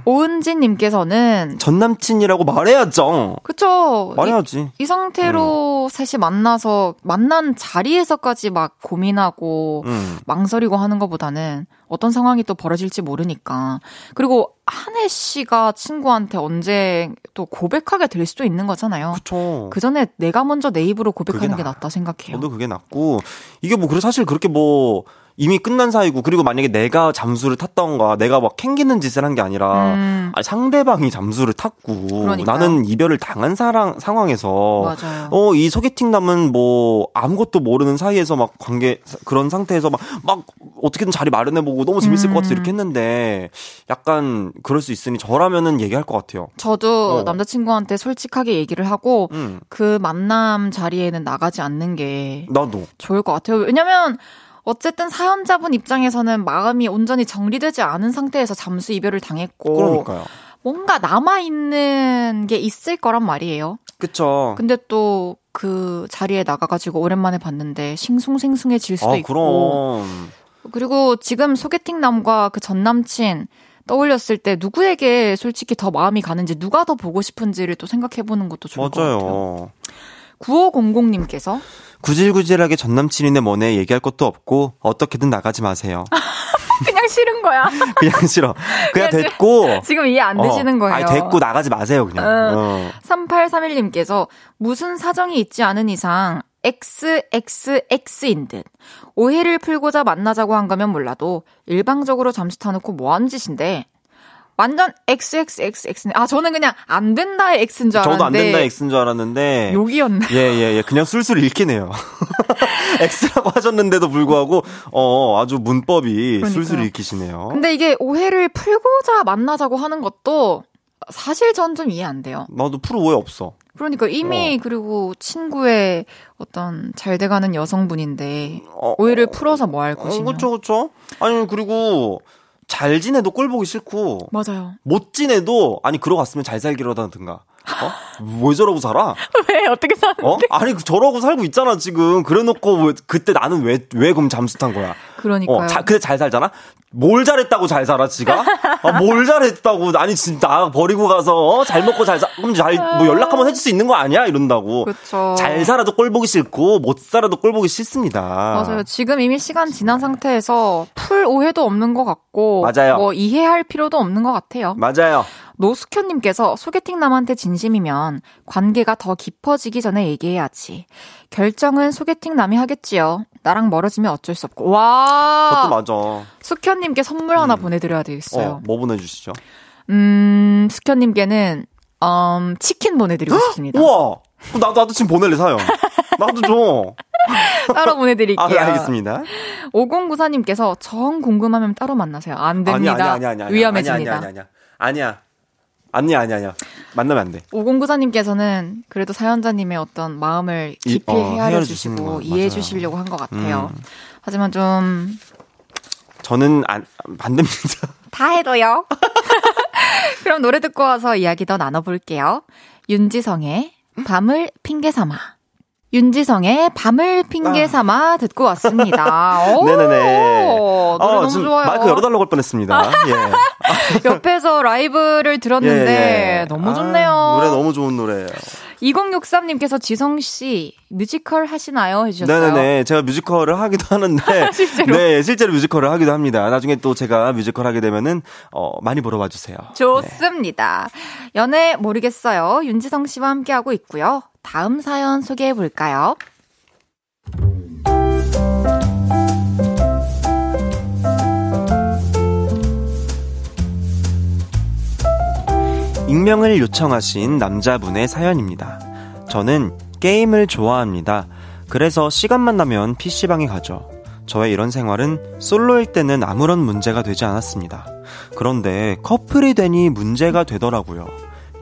오은지님께서는. 전 남친이라고 말해야죠. 그쵸. 말해야지. 이, 이 상태로 음. 셋이 만나서, 만난 자리에서까지 막 고민하고, 음. 망설이고 하는 것보다는 어떤 상황이 또 벌어질지 모르니까. 그리고 한혜 씨가 친구한테 언제 또 고백하게 될 수도 있는 거잖아요. 그쵸. 그 전에 내가 먼저 내 입으로 고백하는 게 낫다 생각해요. 저도 그게 낫고 이게 뭐 그래 사실 그렇게 뭐 이미 끝난 사이고 그리고 만약에 내가 잠수를 탔던가 내가 막 캥기는 짓을 한 게 아니라 음. 아니, 상대방이 잠수를 탔고 그러니까요. 나는 이별을 당한 사랑 상황에서 어 이 소개팅 남은 뭐 아무것도 모르는 사이에서 막 관계 그런 상태에서 막 막 어떻게든 자리 마련해 보고 너무 재밌을 음. 것 같아서 이렇게 했는데 약간 그럴 수 있으니 저라면은 얘기할 것 같아요. 저도 어. 남자친구한테 솔직하게 얘기를 하고 음. 그 만남 자리에는 나가지 않는 게 나도 좋을 것 같아요. 왜냐면 어쨌든 사연자분 입장에서는 마음이 온전히 정리되지 않은 상태에서 잠수 이별을 당했고 그러니까요. 뭔가 남아 있는 게 있을 거란 말이에요. 그쵸. 근데 또 그 자리에 나가가지고 오랜만에 봤는데 싱숭생숭해질 수도 아, 있고. 그럼. 그리고 지금 소개팅 남과 그 전 남친 떠올렸을 때 누구에게 솔직히 더 마음이 가는지 누가 더 보고 싶은지를 또 생각해보는 것도 좋을 맞아요. 것 같아요. 9500님께서 구질구질하게 전 남친이네 뭐네 얘기할 것도 없고 어떻게든 나가지 마세요. 그냥 싫은 거야. 그냥 싫어. 그냥 됐고. 지금 이해 안 되시는 어, 거예요. 아니, 됐고 나가지 마세요, 그냥. 어. 어. 3831님께서 무슨 사정이 있지 않은 이상 XXX인 듯. 오해를 풀고자 만나자고 한 거면 몰라도 일방적으로 잠수 타놓고 뭐 하는 짓인데 완전 XXXX네. 아, 저는 그냥 안 된다의 X인 줄 알았는데. 저도 안 된다 X인 줄 알았는데. 욕이었네. 예, 예, 예. 그냥 술술 읽히네요. X라고 하셨는데도 불구하고, 어, 아주 문법이 그러니까요. 술술 읽히시네요. 근데 이게 오해를 풀고자 만나자고 하는 것도 사실 전 좀 이해 안 돼요. 나도 풀 오해 없어. 그러니까 이미 어. 그리고 친구의 어떤 잘 돼가는 여성분인데 어, 오해를 풀어서 뭐 할 것이냐. 어, 그렇죠, 그렇죠. 아니 그리고 잘 지내도 꼴 보기 싫고. 맞아요. 못 지내도, 아니, 그러고 갔으면 잘 살기로 하다든가. 어? 왜 저러고 살아? 왜? 어떻게 사는데? 어? 아니, 저러고 살고 있잖아, 지금. 그래 놓고, 왜, 그때 나는 왜, 왜 그럼 잠수 탄 거야? 그러니까요. 어, 자, 근데 잘 살잖아? 뭘 잘했다고 잘 살아, 지가? 아, 뭘 잘했다고. 아니, 진짜, 버리고 가서, 어? 잘 먹고 잘 사, 그럼 잘, 뭐 연락 한번 해줄 수 있는 거 아니야? 이런다고. 그쵸. 잘 살아도 꼴 보기 싫고, 못 살아도 꼴 보기 싫습니다. 맞아요. 지금 이미 시간 지난 상태에서 풀 오해도 없는 것 같고. 맞아요. 뭐 이해할 필요도 없는 것 같아요. 맞아요. 노숙현님께서 소개팅 남한테 진심이면 관계가 더 깊어지기 전에 얘기해야지. 결정은 소개팅 남이 하겠지요. 나랑 멀어지면 어쩔 수 없고. 와. 그것도 맞아. 숙현님께 선물 하나 음. 보내드려야 되겠어요. 어, 뭐 보내주시죠? 음, 숙현님께는 음, 치킨 보내드리고 싶습니다. 우와. 나도 나도 지금 보낼래 사요. 나도 줘. 따로 보내드릴게요. 아, 네, 알겠습니다. 5094님께서 정 궁금하면 따로 만나세요. 안 됩니다. 아니, 아니, 아니, 아니, 위험해집니다. 아니, 아니, 아니, 아니, 아니야. 아니야, 아니야, 아니야. 만나면 안 돼. 5094님께서는 그래도 사연자님의 어떤 마음을 깊이 이, 어, 헤아려 주시고 이해해 주시려고 한 것 같아요. 음. 하지만 좀 저는 안, 안 됩니다. 다 해도요. 그럼 노래 듣고 와서 이야기 더 나눠볼게요. 윤지성의 밤을 핑계 삼아. 윤지성의 밤을 핑계 아. 삼아 듣고 왔습니다. 네네네. 노래 어, 너무 좋아요. 마이크 열어달라고 할 뻔했습니다. 예. 옆에서 라이브를 들었는데 예, 예. 너무 좋네요. 아, 노래 너무 좋은 노래예요. 2063님께서 지성 씨 뮤지컬 하시나요? 해주셨어요. 네네네. 제가 뮤지컬을 하기도 하는데. 실제로? 네, 실제로 뮤지컬을 하기도 합니다. 나중에 또 제가 뮤지컬 하게 되면은, 어, 많이 보러 와주세요. 좋습니다. 네. 연애 모르겠어요. 윤지성 씨와 함께하고 있고요. 다음 사연 소개해 볼까요? 익명을 요청하신 남자분의 사연입니다. 저는 게임을 좋아합니다. 그래서 시간만 나면 PC방에 가죠. 저의 이런 생활은 솔로일 때는 아무런 문제가 되지 않았습니다. 그런데 커플이 되니 문제가 되더라고요.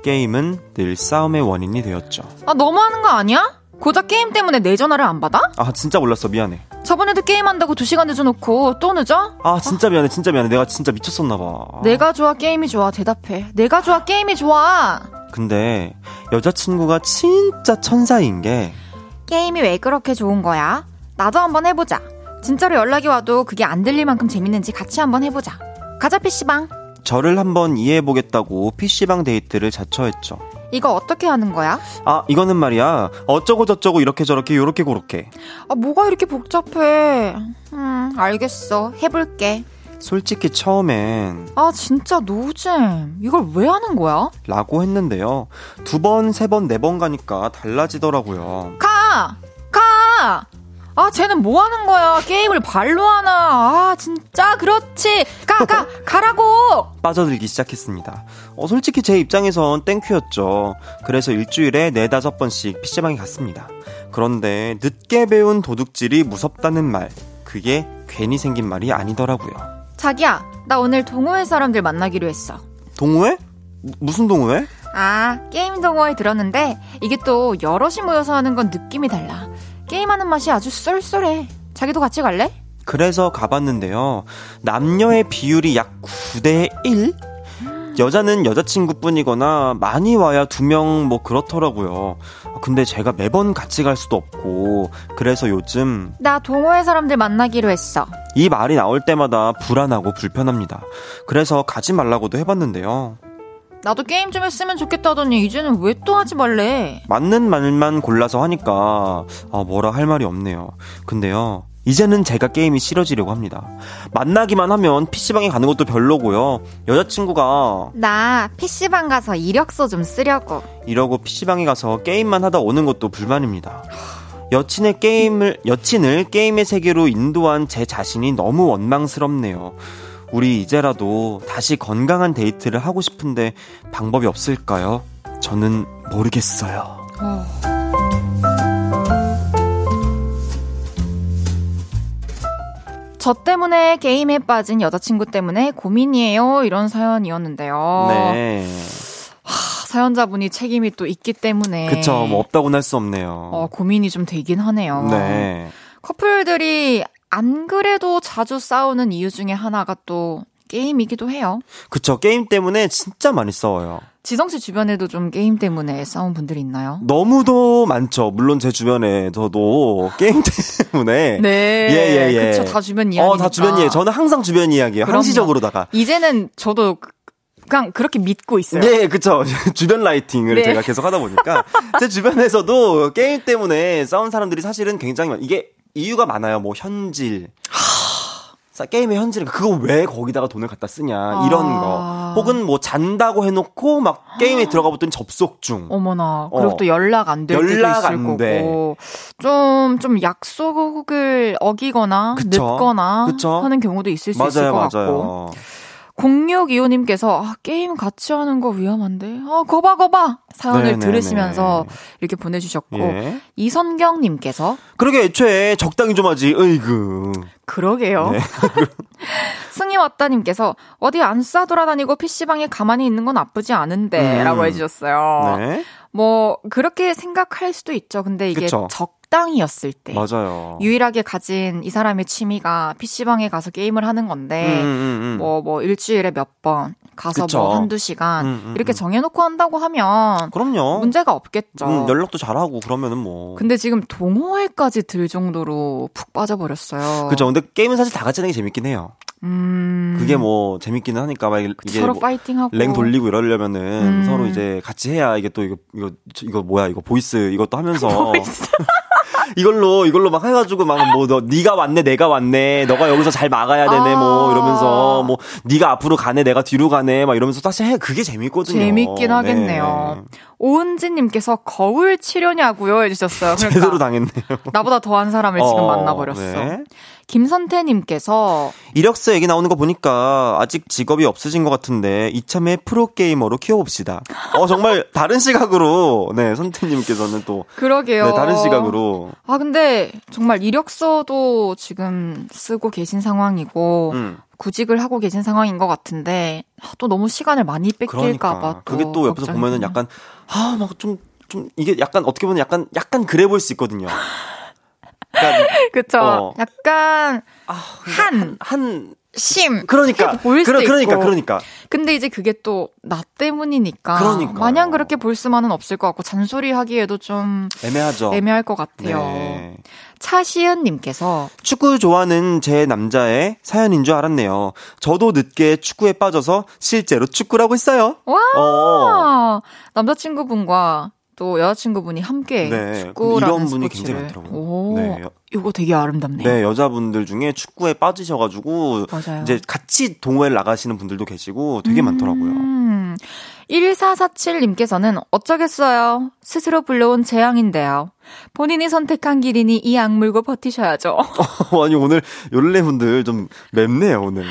게임은 늘 싸움의 원인이 되었죠. 아, 너무하는 거 아니야? 고작 게임 때문에 내 전화를 안 받아? 아, 진짜 몰랐어. 미안해. 저번에도 게임한다고 2시간 늦어놓고 또 늦어? 아, 진짜 미안해. 진짜 미안해. 내가 진짜 미쳤었나봐. 내가 좋아, 게임이 좋아. 대답해. 내가 좋아, 게임이 좋아. 근데 여자친구가 진짜 천사인 게 게임이 왜 그렇게 좋은 거야? 나도 한번 해보자. 진짜로 연락이 와도 그게 안 들릴 만큼 재밌는지 같이 한번 해보자. 가자, PC방. 저를 한번 이해해보겠다고 PC방 데이트를 자처했죠. 이거 어떻게 하는 거야? 아, 이거는 말이야. 어쩌고 저쩌고 이렇게 저렇게 요렇게 고렇게. 아, 뭐가 이렇게 복잡해. 음, 알겠어. 해볼게. 솔직히 처음엔 아 진짜 노잼 이걸 왜 하는 거야? 라고 했는데요 두 번, 세 번, 네 번 가니까 달라지더라고요 가! 가! 아, 쟤는 뭐 하는 거야? 게임을 발로 하나? 아, 진짜 그렇지. 가, 가, 가라고! 빠져들기 시작했습니다. 어, 솔직히 제 입장에선 땡큐였죠. 그래서 일주일에 네다섯 번씩 PC방에 갔습니다. 그런데 늦게 배운 도둑질이 무섭다는 말, 그게 괜히 생긴 말이 아니더라고요. 자기야, 나 오늘 동호회 사람들 만나기로 했어. 동호회? 무슨 동호회? 아, 게임 동호회 들었는데 이게 또 여럿이 모여서 하는 건 느낌이 달라. 게임하는 맛이 아주 쏠쏠해. 자기도 같이 갈래? 그래서 가봤는데요. 남녀의 비율이 약 9대 1? 여자는 여자친구뿐이거나 많이 와야 두 명 뭐 그렇더라고요. 근데 제가 매번 같이 갈 수도 없고 그래서 요즘 나 동호회 사람들 만나기로 했어. 이 말이 나올 때마다 불안하고 불편합니다. 그래서 가지 말라고도 해봤는데요. 나도 게임 좀 했으면 좋겠다더니 이제는 왜 또 하지 말래? 맞는 말만 골라서 하니까 아, 뭐라 할 말이 없네요. 근데요. 이제는 제가 게임이 싫어지려고 합니다. 만나기만 하면 PC방에 가는 것도 별로고요. 여자친구가 나 PC방 가서 이력서 좀 쓰려고. 이러고 PC방에 가서 게임만 하다 오는 것도 불만입니다. 여친의 게임을 여친을 게임의 세계로 인도한 제 자신이 너무 원망스럽네요. 우리 이제라도 다시 건강한 데이트를 하고 싶은데 방법이 없을까요? 저는 모르겠어요. 어. 저 때문에 게임에 빠진 여자친구 때문에 고민이에요. 이런 사연이었는데요. 네. 하, 사연자분이 책임이 또 있기 때문에. 그쵸. 뭐 없다고는 할 수 없네요. 어, 고민이 좀 되긴 하네요. 네. 커플들이 안 그래도 자주 싸우는 이유 중에 하나가 또 게임이기도 해요. 그쵸. 게임 때문에 진짜 많이 싸워요. 지성 씨 주변에도 좀 게임 때문에 싸운 분들이 있나요? 너무도 많죠. 물론 제 주변에서도 게임 때문에. 네. 예, 예, 예. 그쵸. 다 주변 이야기. 어, 다 주변 이야기. 저는 항상 주변 이야기예요. 항시적으로다가. 이제는 저도 그냥 그렇게 믿고 있어요. 네, 그쵸. 주변 라이팅을 네. 제가 계속 하다 보니까 제 주변에서도 게임 때문에 싸운 사람들이 사실은 굉장히 많, 이게 이유가 많아요. 뭐 현질. 게임의 현질은 그거 왜 거기다가 돈을 갖다 쓰냐 이런 아. 거 혹은 뭐 잔다고 해놓고 막 게임에 들어가 보더니 접속 중 어머나 그리고 어. 또 연락 안될 때도 있을 거고 좀좀 좀 약속을 어기거나 그쵸? 늦거나 그쵸? 하는 경우도 있을 수 맞아요, 있을 것 맞아요. 같고 0625님께서 아, 게임 같이 하는 거 위험한데. 아, 거봐, 거봐! 사연을 네네네. 들으시면서 이렇게 보내 주셨고. 예. 이선경 님께서. 그러게 애초에 적당히 좀 하지, 으이그. 그러게요. 네. 승희 왔다 님께서 어디 안 싸돌아다니고 PC방에 가만히 있는 건 나쁘지 않은데. 음. 라고 해주셨어요. 네. 뭐, 그렇게 생각할 수도 있죠. 근데 이게 그쵸. 적 식당이었을 때 맞아요. 유일하게 가진 이 사람의 취미가 PC방에 가서 게임을 하는 건데 뭐뭐 음, 음, 음. 뭐, 뭐 일주일에 몇 번 가서 뭐 그쵸. 뭐 한두 시간 음, 음, 이렇게 정해 놓고 한다고 하면 그럼요. 문제가 없겠죠. 음, 연락도 잘하고 그러면은 뭐. 근데 지금 동호회까지 들 정도로 푹 빠져 버렸어요. 그죠. 근데 게임은 사실 다 같이 하는 게 재밌긴 해요. 음. 그게 뭐 재밌기는 하니까 막 이게 서로 뭐 파이팅하고 랭 돌리고 이러려면은 음. 서로 이제 같이 해야 이게 또 이거 이거 이거 뭐야 이거 voice 이것도 하면서. 이걸로 이걸로 막 해가지고 막 뭐 너 네가 왔네 내가 왔네 너가 여기서 잘 막아야 되네 아~ 뭐 이러면서 뭐 네가 앞으로 가네 내가 뒤로 가네 막 이러면서 사실 해 그게 재밌거든요. 재밌긴 하겠네요. 네. 오은지님께서 거울 치료냐고요 해주셨어요. 그러니까 제대로 당했네요. 나보다 더한 사람을 지금 어, 만나버렸어. 네. 김선태님께서 이력서 얘기 나오는 거 보니까 아직 직업이 없으신 것 같은데 이참에 프로게이머로 키워봅시다. 어, 정말 다른 시각으로, 네, 선태님께서는 또. 그러게요. 네, 다른 시각으로. 아, 근데 정말 이력서도 지금 쓰고 계신 상황이고, 음. 구직을 하고 계신 상황인 것 같은데, 아, 또 너무 시간을 많이 뺏길까봐 그러니까. 그게 또 옆에서 보면은 약간, 아, 막 좀, 좀, 이게 약간 어떻게 보면 약간, 약간 그래 보일 수 있거든요. 약간, 그쵸. 어. 약간 아, 한, 한, 심. 그러니까. 보일 수도 그러, 그러니까, 있고. 그러니까. 근데 이제 그게 또 나 때문이니까. 그러니까. 마냥 그렇게 볼 수만은 없을 것 같고, 잔소리 하기에도 좀. 애매하죠. 애매할 것 같아요. 네. 차시은님께서. 축구 좋아하는 제 남자의 사연인 줄 알았네요. 저도 늦게 축구에 빠져서 실제로 축구라고 했어요. 와! 어. 남자친구분과 또 여자친구분이 함께 네, 축구라는 이런 분이 스포츠를. 굉장히 많더라고요. 오, 네. 이거 되게 아름답네요. 네, 여자분들 중에 축구에 빠지셔가지고 맞아요. 이제 같이 동호회를 나가시는 분들도 계시고 되게 음, 많더라고요. 1447님께서는 어쩌겠어요. 스스로 불러온 재앙인데요. 본인이 선택한 길이니 이 악물고 버티셔야죠. 아니 오늘 요를레 분들 좀 맵네요 오늘.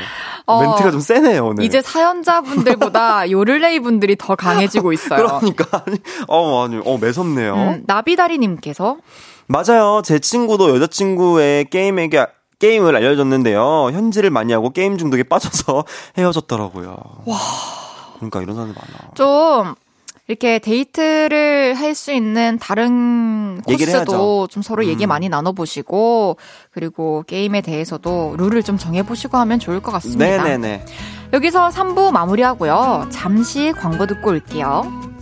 어, 멘트가 좀 세네요 오늘. 이제 사연자분들보다 요를레이 분들이 더 강해지고 있어요. 그러니까 아니 어 아니 어 매섭네요. 음, 나비다리님께서 맞아요. 제 친구도 여자친구의 게임에게 게임을 알려줬는데요. 현질을 많이 하고 게임 중독에 빠져서 헤어졌더라고요. 와. 그러니까 이런 사람이 많아. 좀 이렇게 데이트를 할 수 있는 다른 코스도 좀 서로 음. 얘기 많이 나눠보시고 그리고 게임에 대해서도 룰을 좀 정해보시고 하면 좋을 것 같습니다. 네네네. 여기서 3부 마무리하고요. 잠시 광고 듣고 올게요.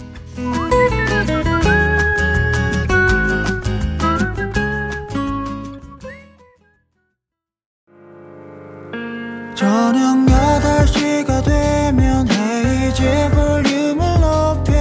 저녁 8시가 되면 헤이즈 볼륨을 높여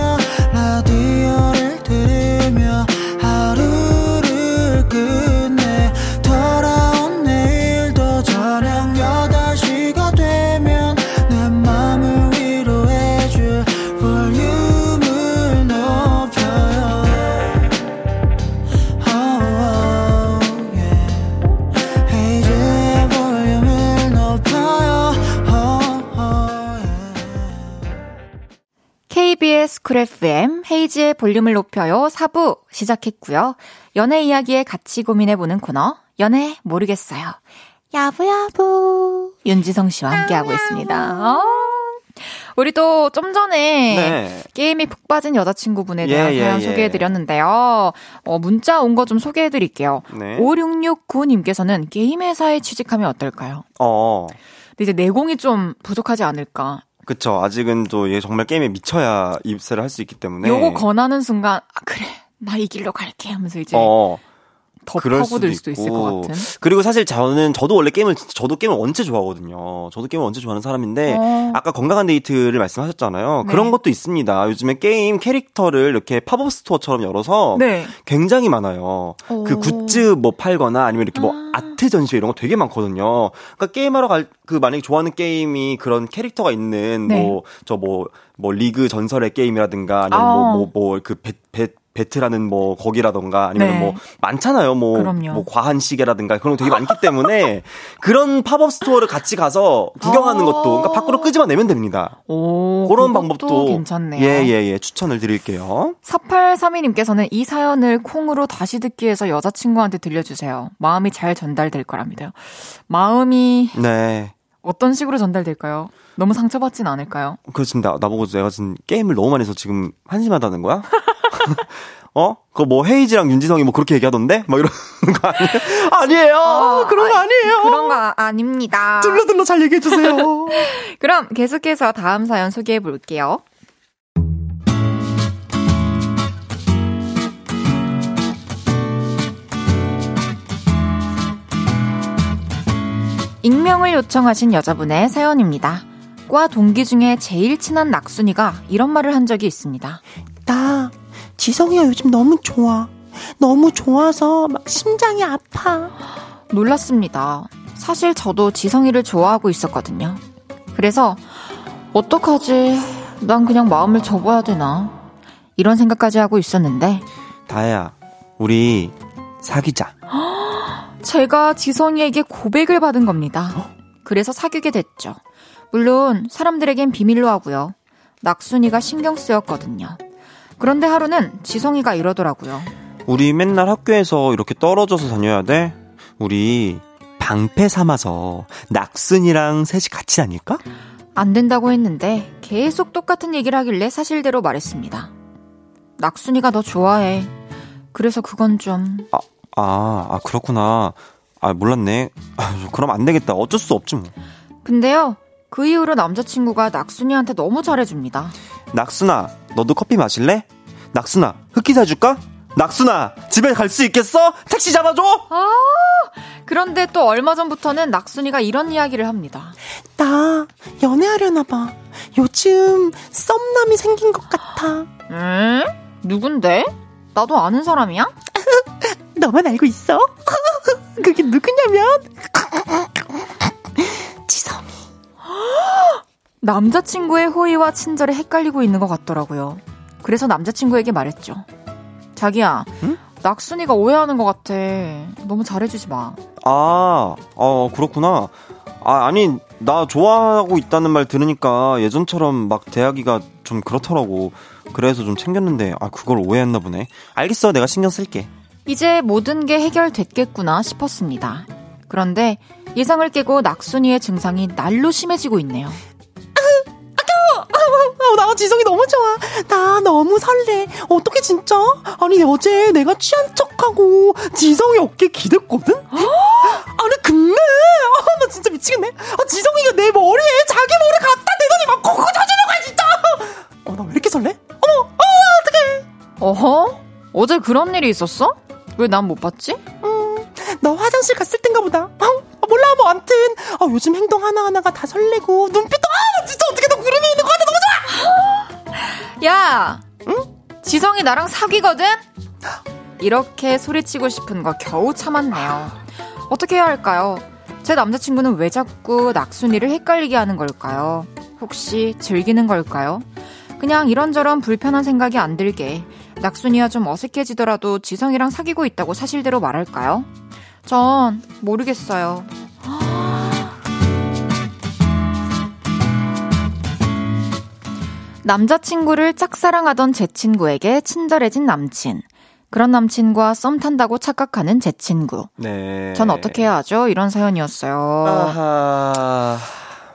KBS Cool FM 헤이즈의 볼륨을 높여요 4부 시작했고요. 연애 이야기에 같이 고민해보는 코너 연애 모르겠어요. 야부야부 윤지성 씨와 함께하고 있습니다. 어. 우리 또 좀 전에 네. 게임이 푹 빠진 여자친구분에 예, 대한 예, 사연 예. 소개해드렸는데요. 어, 문자 온 거 좀 소개해드릴게요. 네. 5669님께서는 게임 회사에 취직하면 어떨까요? 어. 근데 이제 내공이 좀 부족하지 않을까. 그쵸. 아직은 또 얘 정말 게임에 미쳐야 입사를 할 수 있기 때문에. 요거 권하는 순간 아 그래 나 이 길로 갈게 하면서 이제 어. 더 그럴 파고들 수도 수도 있을. 것 같은. 그리고 사실 저는 저도 원래 게임을 저도 게임을 원체 좋아하거든요. 저도 게임을 원체 좋아하는 사람인데 어. 아까 건강한 데이트를 말씀하셨잖아요. 네. 그런 것도 있습니다. 요즘에 게임 캐릭터를 이렇게 pop-up store처럼 열어서 네. 굉장히 많아요. 오. 그 굿즈 뭐 팔거나 아니면 이렇게 뭐 아. 아트 전시 이런 거 되게 많거든요. 그러니까 게임하러 갈 그 만약에 좋아하는 게임이 그런 캐릭터가 있는 네. 뭐저뭐뭐 리그 전설의 게임이라든가 아니면 아. 뭐뭐 뭐그 battle하는 뭐 거기라던가 아니면 네. 뭐 많잖아요. 뭐. 뭐 과한 시계라든가 그런 거 되게 많기 때문에 그런 pop-up store를 같이 가서 구경하는 아. 것도 그러니까 밖으로 끄집어 내면 됩니다. 오, 그런 방법도 괜찮네요. 예, 예, 예. 추천을 드릴게요. 4832님께서는 이 사연을 콩으로 다시 듣기 위해서 여자친구한테 들려주세요. 마음이 잘 전달될 거랍니다. 마음이 네. 어떤 식으로 전달될까요? 너무 상처받진 않을까요? 그렇습니다. 나보고 내가 지금 게임을 너무 많이 해서 지금 한심하다는 거야? 어? 그거 뭐 헤이지랑 윤지성이 뭐 그렇게 얘기하던데? 막 이러는 거 아니에요? 아니에요! 어, 그런 거 아니에요! 그런 거 아닙니다. 둘러둘러 잘 얘기해주세요. 그럼 계속해서 다음 사연 소개해 볼게요. 익명을 요청하신 여자분의 사연입니다. 과 동기 중에 제일 친한 낙순이가 이런 말을 한 적이 있습니다. 나 지성이가 요즘 너무 좋아. 너무 좋아서 막 심장이 아파. 놀랐습니다. 사실 저도 지성이를 좋아하고 있었거든요. 그래서 어떡하지? 난 그냥 마음을 접어야 되나? 이런 생각까지 하고 있었는데 다혜야, 우리 사귀자. 제가 지성이에게 고백을 받은 겁니다. 그래서 사귀게 됐죠. 물론 사람들에겐 비밀로 하고요. 낙순이가 신경 쓰였거든요. 그런데 하루는 지성이가 이러더라고요. 우리 맨날 학교에서 이렇게 떨어져서 다녀야 돼? 우리 방패 삼아서 낙순이랑 셋이 같이 다닐까? 안 된다고 했는데 계속 똑같은 얘기를 하길래 사실대로 말했습니다. 낙순이가 너 좋아해. 그래서 그건 좀 아, 아, 아, 그렇구나. 아, 몰랐네. 아, 그럼 안 되겠다. 어쩔 수 없지 뭐. 근데요. 그 이후로 남자친구가 낙순이한테 너무 잘해줍니다. 낙순아, 너도 커피 마실래? 낙순아, 흑기 사줄까? 낙순아, 집에 갈 수 있겠어? 택시 잡아줘! 그런데 또 얼마 전부터는 낙순이가 이런 이야기를 합니다. 나 연애하려나 봐. 요즘 썸남이 생긴 것 같아. 에? 누군데? 나도 아는 사람이야? 너만 알고 있어? 그게 누구냐면 지성이. 남자친구의 호의와 친절에 헷갈리고 있는 것 같더라고요. 그래서 남자친구에게 말했죠. 자기야, 낙순이가 오해하는 것 같아. 너무 잘해주지 마. 아, 어, 그렇구나. 아, 아니, 나 좋아하고 있다는 말 들으니까 예전처럼 막 대하기가 좀 그렇더라고. 그래서 좀 챙겼는데, 아, 그걸 오해했나 보네. 알겠어, 내가 신경 쓸게. 이제 모든 게 해결됐겠구나 싶었습니다. 그런데 예상을 깨고 낙순이의 증상이 날로 심해지고 있네요. 어, 나 지성이 너무 좋아. 나 너무 설레. 어떻게 진짜? 아니 어제 내가 취한 척하고 지성이 어깨 기댔거든? 아니 근데 아, 나 진짜 미치겠네. 아, 지성이가 내 머리에 자기 머리 갖다 대더니 막 코코 터지는 거야 진짜. 어, 나 왜 이렇게 설레? 어. 어허? 어제 그런 일이 있었어? 왜 난 못 봤지? 음, 너 화장실 갔을 땐가 보다. 어, 몰라 뭐 암튼 아, 요즘 행동 하나하나가 다 설레고 눈빛도 아 진짜 어떻게든 구름이 있는 것 같아 너무 좋아 야 응? 지성이 나랑 사귀거든? 이렇게 소리치고 싶은 거 겨우 참았네요 어떻게 해야 할까요? 제 남자친구는 왜 자꾸 낙순이를 헷갈리게 하는 걸까요? 혹시 즐기는 걸까요? 그냥 이런저런 불편한 생각이 안 들게 낙순이와 좀 어색해지더라도 지성이랑 사귀고 있다고 사실대로 말할까요? 전 모르겠어요. 남자친구를 짝사랑하던 제 친구에게 친절해진 남친. 그런 남친과 썸 탄다고 착각하는 제 친구. 네. 전 어떻게 해야 하죠? 이런 사연이었어요. 아하.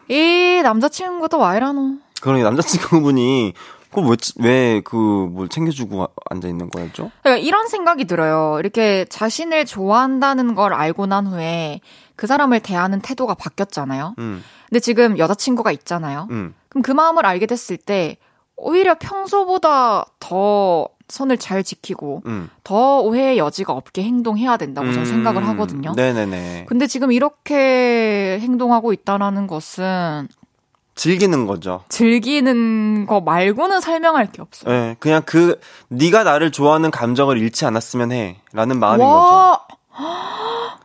이 남자친구도 와 이라노. 그러니 남자친구분이 그럼 왜, 그, 뭘 챙겨주고 앉아 있는 거였죠? 그러니까 이런 생각이 들어요. 이렇게 자신을 좋아한다는 걸 알고 난 후에 그 사람을 대하는 태도가 바뀌었잖아요. 음. 근데 지금 여자친구가 있잖아요. 음. 그럼 그 마음을 알게 됐을 때 오히려 평소보다 더 선을 잘 지키고 음. 더 오해의 여지가 없게 행동해야 된다고 저는 음. 생각을 하거든요. 네네네. 근데 지금 이렇게 행동하고 있다라는 것은 즐기는 거죠. 즐기는 거 말고는 설명할 게 없어요. 네, 그냥 그 네가 나를 좋아하는 감정을 잃지 않았으면 해라는 마음인 와. 거죠.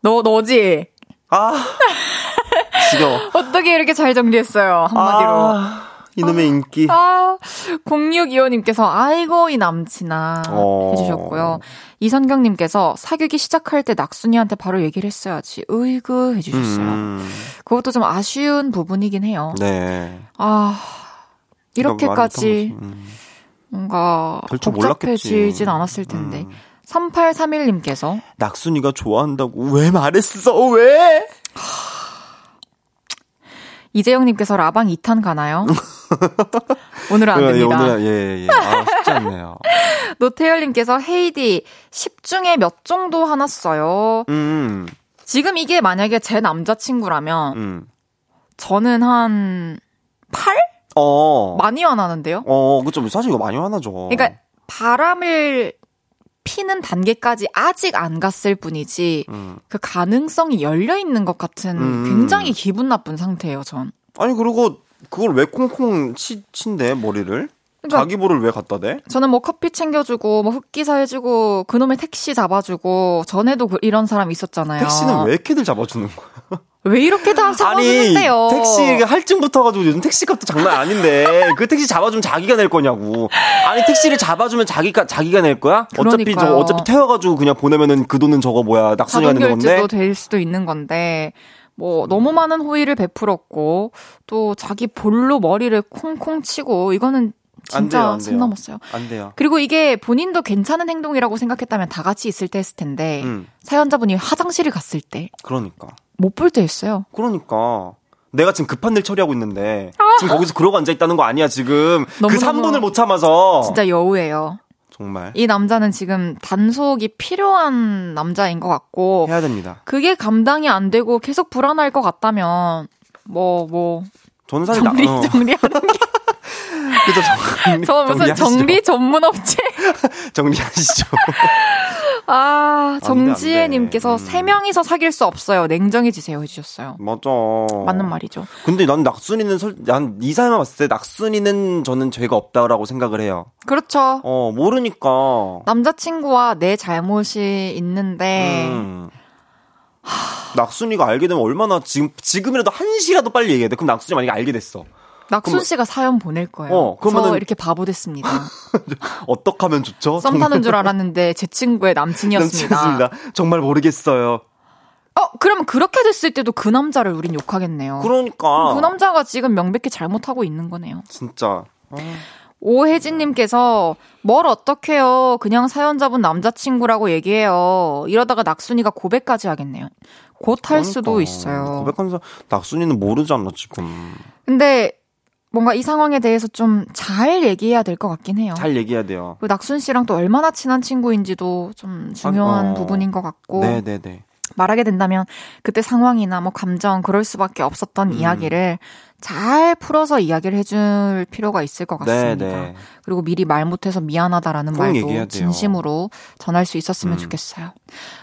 너 너지? 아. 지겨워. 어떻게 이렇게 잘 정리했어요 한마디로. 아. 이놈의 아, 인기. 아, 0625님께서, 아이고, 이 남친아. 어... 해주셨고요. 이선경님께서, 사귀기 시작할 때 낙순이한테 바로 얘기를 했어야지. 으이그, 해주셨어요. 음... 그것도 좀 아쉬운 부분이긴 해요. 네. 아, 이렇게까지 음... 뭔가 복잡해지진 않았을 텐데. 음... 3831님께서, 낙순이가 좋아한다고 왜 말했어, 왜? 이재영님께서 라방 2탄 가나요? 오늘은 안 예, 됩니다. 오늘 예, 예. 아, 쉽지 않네요. 노태열님께서 헤이디 10중에 몇 정도 하났어요. 음. 지금 이게 만약에 제 남자친구라면 음. 저는 한 8? 어. 많이 화나는데요? 어, 그쵸. 사실 이거 많이 화나죠. 그러니까 바람을 피는 단계까지 아직 안 갔을 뿐이지 음. 그 가능성이 열려 있는 것 같은 음. 굉장히 기분 나쁜 상태예요, 전. 아니 그리고 그걸 왜 콩콩 치, 친대 머리를? 그러니까 자기 볼을 왜 갖다 대? 저는 뭐 커피 챙겨주고 뭐 흑기사 해주고 그놈의 택시 잡아주고 전에도 그 이런 사람 있었잖아요. 택시는 왜 이렇게들 잡아주는 거야? 왜 이렇게 다 잡아주는데요? 아니, 택시 할증 붙어가지고 요즘 택시값도 장난 아닌데 그 택시 잡아주면 자기가 낼 거냐고. 아니 택시를 잡아주면 자기가 자기가 낼 거야? 어차피 저 어차피 태워가지고 그냥 보내면은 그 돈은 저거 뭐야 낙순이가 내는 건데. 될 수도 있는 건데. 뭐 너무 많은 호의를 베풀었고 또 자기 볼로 머리를 콩콩 치고 이거는 진짜 선 넘었어요. 안 돼요. 그리고 이게 본인도 괜찮은 행동이라고 생각했다면 다 같이 있을 때 했을 텐데 음. 사연자분이 화장실을 갔을 때 그러니까 못 볼때 했어요. 그러니까 내가 지금 급한 일 처리하고 있는데 아. 지금 거기서 그러고 앉아 있다는 거 아니야 지금 그 3분을 못 참아서 진짜 여우예요. 정말 이 남자는 지금 단속이 필요한 남자인 것 같고 해야 됩니다. 그게 감당이 안 되고 계속 불안할 것 같다면 뭐뭐 뭐 저는 사실 정리 나, 어. 정리하는 게 그죠, 정, 저 무슨 정비 전문 업체? 정리하시죠. 아, 정지혜님께서 음. 세 명이서 사귈 수 없어요. 냉정해지세요. 해주셨어요. 맞아. 맞는 말이죠. 근데 난 낙순이는, 난이 사연만 봤을 때 낙순이는 저는 죄가 없다라고 생각을 해요. 그렇죠. 어, 모르니까. 남자친구와 내 잘못이 있는데, 음. 낙순이가 알게 되면 얼마나 지금, 지금이라도 한 시라도 빨리 얘기해야 돼. 그럼 낙순이 만약에 알게 됐어. 낙순 씨가 사연 보낼 거예요. 어, 그러면은 저 이렇게 바보 됐습니다. 어떻게 하면 좋죠? 썸 타는 줄 알았는데 제 친구의 남친이었습니다. 남친이었습니다. 정말 모르겠어요. 어, 그러면 그렇게 됐을 때도 그 남자를 우린 욕하겠네요. 그러니까. 그 남자가 지금 명백히 잘못하고 있는 거네요. 진짜. 어. 오혜진님께서 뭘 어떡해요. 그냥 사연자분 남자친구라고 얘기해요. 이러다가 낙순이가 고백까지 하겠네요. 곧할 그러니까. 수도 있어요. 고백하면서 낙순이는 모르잖아, 지금. 근데 뭔가 이 상황에 대해서 좀 잘 얘기해야 될 것 같긴 해요. 잘 얘기해야 돼요. 그 낙순 씨랑 또 얼마나 친한 친구인지도 좀 중요한 아, 어. 부분인 것 같고. 네네네. 말하게 된다면 그때 상황이나 뭐 감정 그럴 수밖에 없었던 음. 이야기를 잘 풀어서 이야기를 해줄 필요가 있을 것 같습니다. 네네. 그리고 미리 말 못해서 미안하다라는 말도 진심으로 전할 수 있었으면 음. 좋겠어요.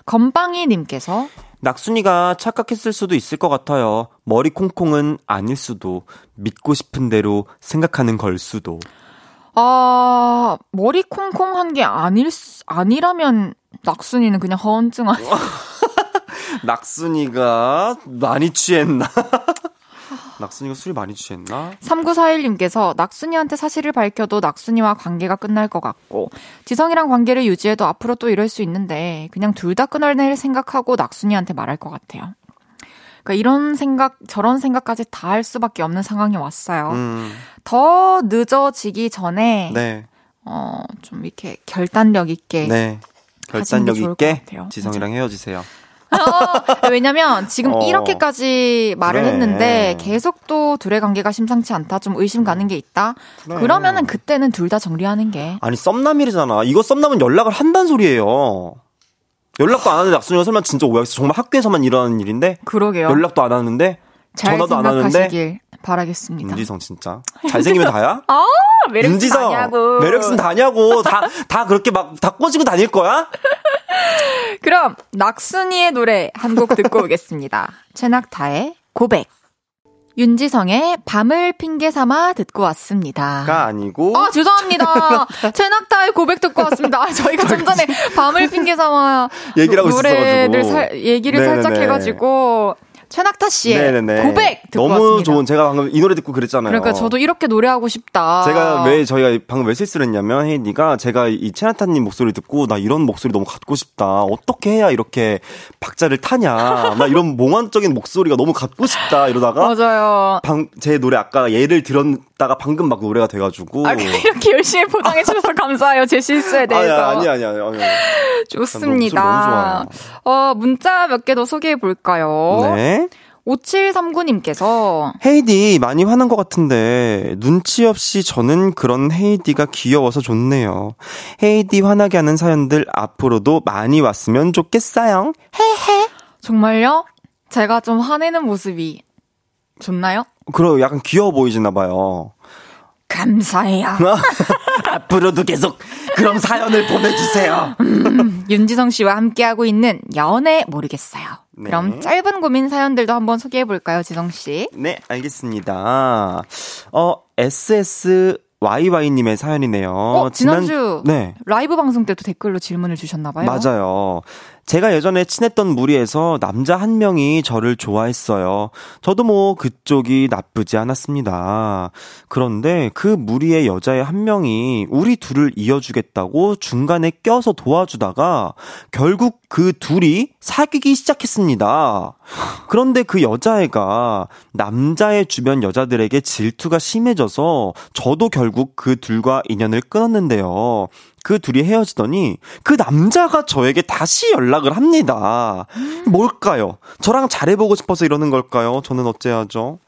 건빵이님께서 낙순이가 착각했을 수도 있을 것 같아요. 머리 콩콩은 아닐 수도. 믿고 싶은 대로 생각하는 걸 수도. 아, 머리 콩콩한 게 아닐, 아니라면 낙순이는 그냥 허언증 아니야? 낙순이가 많이 취했나? 낙순이가 술이 많이 취했나? 3941님께서 낙순이한테 사실을 밝혀도 낙순이와 관계가 끝날 것 같고 지성이랑 관계를 유지해도 앞으로 또 이럴 수 있는데 그냥 둘 다 끊어낼 생각하고 낙순이한테 말할 것 같아요. 그러니까 이런 생각, 저런 생각까지 다 할 수밖에 없는 상황이 왔어요. 음. 더 늦어지기 전에 네. 어, 좀 이렇게 결단력 있게 네. 결단력 있게 지성이랑 헤어지세요. 어, 왜냐면 지금 어. 이렇게까지 말을 그래. 했는데 계속 또 둘의 관계가 심상치 않다. 좀 의심 가는 게 있다. 그래. 그러면은 그때는 둘 다 정리하는 게. 아니 썸남이잖아. 이거 썸남은 연락을 한다는 소리예요. 연락도 안 하는데 낙순이가 설마 진짜 오해했어. 정말 학교에서만 일어나는 일인데. 그러게요. 연락도 안 하는데. 전화도 안 하는데. 바라겠습니다. 윤지성 진짜 잘생기면 다야? 아 매력은 윤지성 다냐고. 매력은 다냐고 다 다 그렇게 막 다 꼬지고 다닐 거야? 그럼 낙순이의 노래 한 곡 듣고 오겠습니다. 최낙타의 고백. 윤지성의 밤을 핑계 삼아 듣고 왔습니다. 가 아니고. 아, 죄송합니다. 최낙타의 고백 듣고 왔습니다. 아, 저희가 좀 전에 밤을 핑계 삼아 얘기를 하고 노래를 살, 얘기를 네네네. 살짝 해가지고. 최낙타 씨의 네네네. 고백 듣고 너무 왔습니다. 좋은 제가 방금 이 노래 듣고 그랬잖아요. 그러니까 저도 이렇게 노래하고 싶다. 제가 왜 저희가 방금 왜 실수를 했냐면 혜인이가 제가 이 최낙타님 목소리 듣고 나 이런 목소리 너무 갖고 싶다. 어떻게 해야 이렇게 박자를 타냐. 나 이런 몽환적인 목소리가 너무 갖고 싶다 이러다가 맞아요. 방, 제 노래 아까 예를 들었 다가 방금 막 노래가 돼가지고 아, 이렇게 열심히 포장해 주셔서 감사해요. 제 실수에 대해서. 아니 아니 아니 아니. 좋습니다. 어 문자 몇 개 더 소개해 볼까요? 네. 5739님께서 헤이디 많이 화난 것 같은데 눈치 없이 저는 그런 헤이디가 귀여워서 좋네요. 헤이디 화나게 하는 사연들 앞으로도 많이 왔으면 좋겠어요. 헤헤. 정말요? 제가 좀 화내는 모습이 좋나요? 그럼 약간 귀여워 보이시나 봐요. 감사해요. 앞으로도 계속 그럼 사연을 보내주세요. 음, 윤지성 씨와 함께하고 있는 연애 모르겠어요. 네. 그럼 짧은 고민 사연들도 한번 소개해 볼까요, 지성 씨? 네, 알겠습니다. 어, SS YY님의 사연이네요. 어, 지난주 지난, 네. 라이브 방송 때도 댓글로 질문을 주셨나봐요. 맞아요. 제가 예전에 친했던 무리에서 남자 한 명이 저를 좋아했어요. 저도 뭐 그쪽이 나쁘지 않았습니다. 그런데 그 무리의 여자의 한 명이 우리 둘을 이어주겠다고 중간에 껴서 도와주다가 결국 그 둘이 사귀기 시작했습니다. 그런데 그 여자애가 남자의 주변 여자들에게 질투가 심해져서 저도 결국 그 둘과 인연을 끊었는데요. 그 둘이 헤어지더니 그 남자가 저에게 다시 연락을 합니다. 뭘까요? 저랑 잘해보고 싶어서 이러는 걸까요? 저는 어째야죠?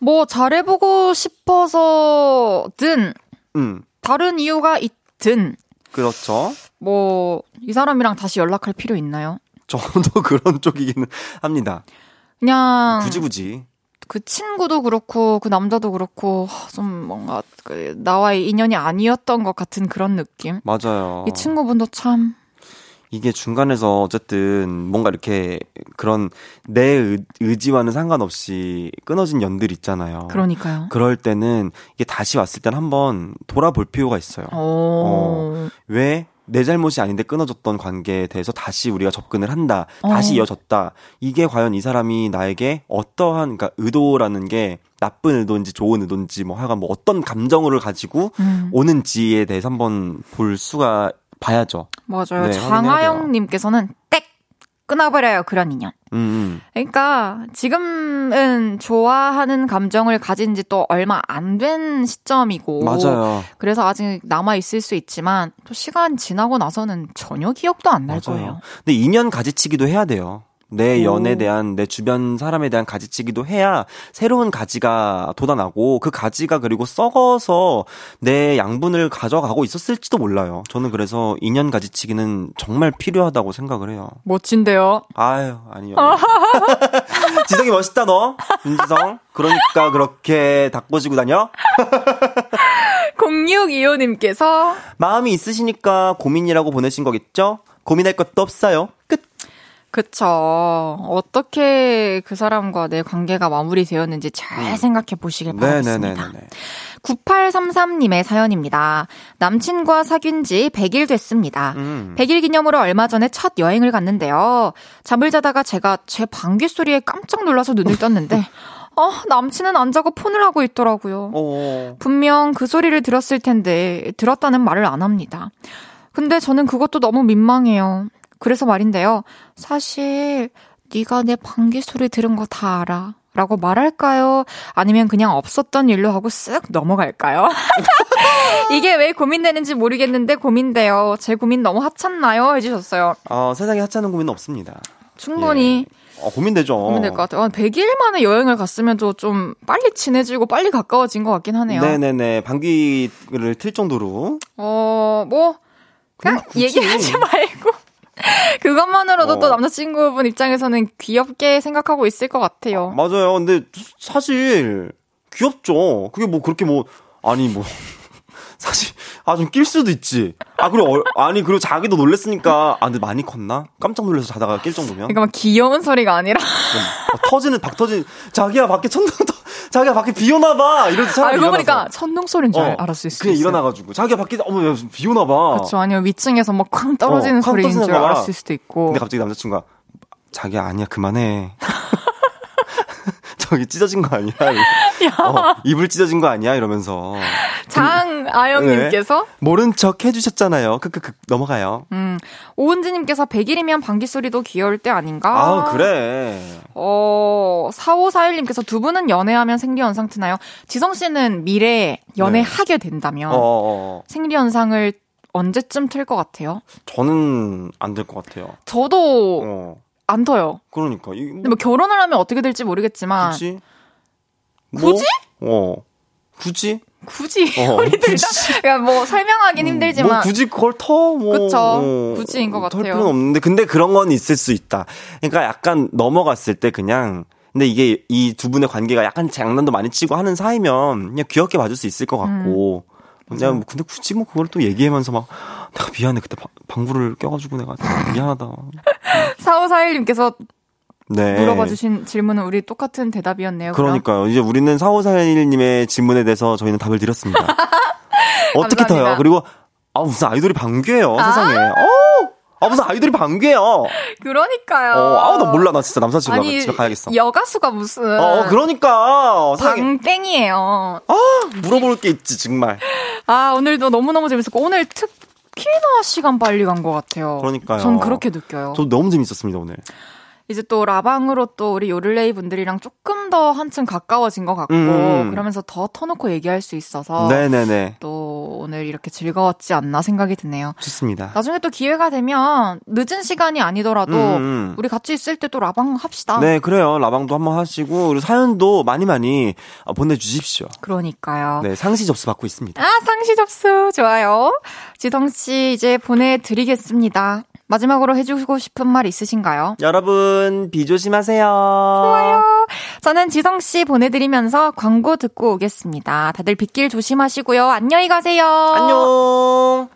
뭐 잘해보고 싶어서든 음. 다른 이유가 있든 그렇죠. 뭐 이 사람이랑 다시 연락할 필요 있나요? 저도 그런 쪽이기는 합니다. 그냥 굳이 굳이 그 친구도 그렇고 그 남자도 그렇고 좀 뭔가 그 나와의 인연이 아니었던 것 같은 그런 느낌. 맞아요. 이 친구분도 참 이게 중간에서 어쨌든 뭔가 이렇게 그런 내 의지와는 상관없이 끊어진 연들 있잖아요. 그러니까요. 그럴 때는 이게 다시 왔을 땐 한번 돌아볼 필요가 있어요. 어, 왜 내 잘못이 아닌데 끊어졌던 관계에 대해서 다시 우리가 접근을 한다. 다시 어. 이어졌다. 이게 과연 이 사람이 나에게 어떠한 그러니까 의도라는 게 나쁜 의도인지 좋은 의도인지 뭐 하여간 뭐 어떤 감정을 가지고 음. 오는지에 대해서 한번 볼 수가 봐야죠. 맞아요. 네, 장하영 님께서는 땡 끊어버려요 그런 인연. 음, 음. 그러니까 지금은 좋아하는 감정을 가진 지 또 얼마 안 된 시점이고 맞아요. 그래서 아직 남아 있을 수 있지만 또 시간 지나고 나서는 전혀 기억도 안 날 거예요. 근데 인연 가지치기도 해야 돼요. 내 연에 대한 내 주변 사람에 대한 가지치기도 해야 새로운 가지가 돋아나고 그 가지가 그리고 썩어서 내 양분을 가져가고 있었을지도 몰라요. 저는 그래서 인연 가지치기는 정말 필요하다고 생각을 해요. 멋진데요? 아유, 아니요. 지성이 멋있다 너. 윤지성. 그러니까 그렇게 닭꼬지고 다녀? 0625님께서 마음이 있으시니까 고민이라고 보내신 거겠죠? 고민할 것도 없어요. 끝. 그쵸. 어떻게 그 사람과 내 관계가 마무리되었는지 잘 음. 생각해 보시길 바라겠습니다. 네네네. 9833님의 사연입니다. 남친과 사귄 지 100일 됐습니다. 음. 100일 기념으로 얼마 전에 첫 여행을 갔는데요. 잠을 자다가 제가 제 방귀 소리에 깜짝 놀라서 눈을 떴는데 어, 남친은 안 자고 폰을 하고 있더라고요. 어. 분명 그 소리를 들었을 텐데 들었다는 말을 안 합니다. 근데 저는 그것도 너무 민망해요. 그래서 말인데요. 사실 네가 내 방귀 소리 들은 거 다 알아. 라고 말할까요? 아니면 그냥 없었던 일로 하고 쓱 넘어갈까요? 이게 왜 고민되는지 모르겠는데 고민돼요. 제 고민 너무 하찮나요? 해주셨어요. 어, 세상에 하찮은 고민은 없습니다. 충분히. 예. 어, 고민되죠. 고민될 것 같아요. 100일 만에 여행을 갔으면 좀 빨리 친해지고 빨리 가까워진 것 같긴 하네요. 네네네. 방귀를 틀 정도로. 어, 뭐, 그냥 얘기하지 말고. 그것만으로도 어. 또 남자친구분 입장에서는 귀엽게 생각하고 있을 것 같아요. 맞아요. 근데 사실 귀엽죠. 그게 뭐 그렇게 뭐 아니 뭐 사실 아 좀 낄 수도 있지. 아 그리고 어, 아니 그리고 자기도 놀랬으니까 아 근데 많이 컸나? 깜짝 놀라서 자다가 낄 정도면. 그러니까 막 귀여운 소리가 아니라 어, 터지는 박 터진 자기야 밖에 천둥 터 자기가 밖에 비 오나 봐. 이러도 차라리 알고 보니까 천둥 소리인 줄 어, 알았을 수 그냥 일어나 가지고 자기가 밖에 어머 비 오나 봐. 그렇죠. 아니면 위층에서 막쾅 떨어지는 어, 소리인 줄 알았을 수도 있고. 근데 갑자기 남자친구가 자기야 아니야 그만해. 저기 찢어진 거 아니야? 어, 입을 찢어진 거 아니야? 이러면서. 장아영님께서 네. 모른 척 해주셨잖아요. 크크크 넘어가요. 음 오은지님께서 100일이면 방귀 소리도 귀여울 때 아닌가? 아 그래. 어 4541님께서 두 분은 연애하면 생리 현상 트나요? 지성 씨는 미래에 연애하게 네. 된다면 어, 어, 어. 생리 현상을 언제쯤 틀 것 같아요? 저는 안 될 것 같아요. 저도 어. 안 터요. 그러니까. 뭐, 근데 뭐 결혼을 하면 어떻게 될지 모르겠지만. 굳이? 뭐? 굳이? 어. 굳이? 굳이 어, 허리 들다. 그러니까 뭐 설명하긴 음, 힘들지만. 뭐 굳이 그걸 터 뭐. 그쵸. 어, 굳이인 것 같아요. 필요는 없는데 근데 그런 건 있을 수 있다. 그러니까 약간 넘어갔을 때 그냥 근데 이게 이 두 분의 관계가 약간 장난도 많이 치고 하는 사이면 그냥 귀엽게 봐줄 수 있을 것 같고. 음. 그냥 뭐 근데 굳이 뭐 그걸 또 얘기하면서 막 내가 미안해 그때 방구를 껴가지고 내가 미안하다. 4541님께서 네. 물어봐 주신 질문은 우리 똑같은 대답이었네요. 그러니까요. 그럼? 이제 우리는 4541님의 질문에 대해서 저희는 답을 드렸습니다. 어떻게 터요? 그리고 아 무슨 아이돌이 방귀예요 아~ 세상에. 어! 아 무슨 아이돌이 방귀예요. 그러니까요. 어, 아우 나 몰라 나 진짜 남사친구 아니, 집에 가야겠어. 여가수가 무슨. 어 그러니까. 방땡이에요. 아 물어볼 게 있지 정말. 아 오늘도 너무 너무 재밌었고 오늘 특 히나 시간 빨리 간 것 같아요. 그러니까요. 전 그렇게 느껴요. 저도 너무 재밌었습니다 오늘. 이제 또 라방으로 또 우리 요를레이 분들이랑 조금 더 한층 가까워진 것 같고 음. 그러면서 더 터놓고 얘기할 수 있어서 네네네. 또 오늘 이렇게 즐거웠지 않나 생각이 드네요. 좋습니다. 나중에 또 기회가 되면 늦은 시간이 아니더라도 음. 음. 우리 같이 있을 때 또 라방 합시다. 네, 그래요. 라방도 한번 하시고 그리고 사연도 많이 많이 보내주십시오. 그러니까요. 네, 상시 접수 받고 있습니다. 아, 상시 접수 좋아요. 지성 씨 이제 보내드리겠습니다. 마지막으로 해주고 싶은 말 있으신가요? 여러분, 비 조심하세요. 좋아요. 저는 지성씨 보내드리면서 광고 듣고 오겠습니다. 다들 빗길 조심하시고요. 안녕히 가세요. 안녕.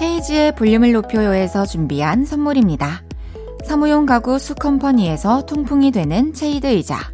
헤이지의 볼륨을 높여요에서 준비한 선물입니다. 사무용 가구 수컴퍼니에서 통풍이 되는 체이드 의자.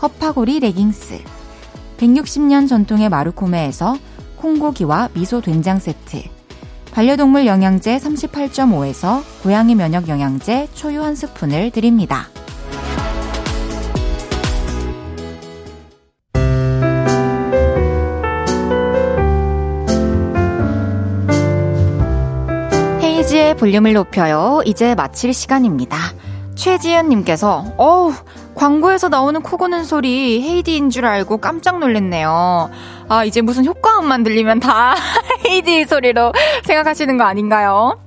허파고리 레깅스 160년 전통의 마루코메에서 콩고기와 미소 된장 세트 반려동물 영양제 38.5에서 고양이 면역 영양제 초유 한 스푼을 드립니다. 헤이지의 볼륨을 높여요. 이제 마칠 시간입니다. 최지연님께서, 어우, 광고에서 나오는 코 고는 소리 헤이디인 줄 알고 깜짝 놀랐네요. 아, 이제 무슨 효과음만 들리면 다 헤이디 소리로 생각하시는 거 아닌가요?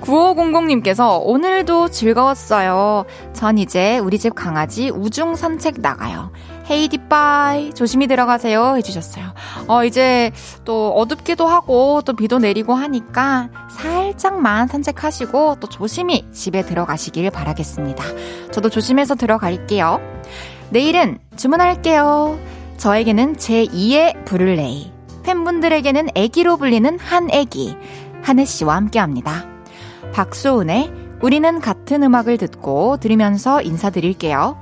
9500님께서 오늘도 즐거웠어요. 전 이제 우리 집 강아지 우중 산책 나가요. 헤이디 빠이 조심히 들어가세요 해주셨어요. 어 이제 또 어둡기도 하고 또 비도 내리고 하니까 살짝만 산책하시고 또 조심히 집에 들어가시길 바라겠습니다. 저도 조심해서 들어갈게요. 내일은 주문할게요. 저에게는 제2의 브룰레이 팬분들에게는 애기로 불리는 한애기 한혜 씨와 함께합니다. 박소은의 우리는 같은 음악을 듣고 들으면서 인사드릴게요.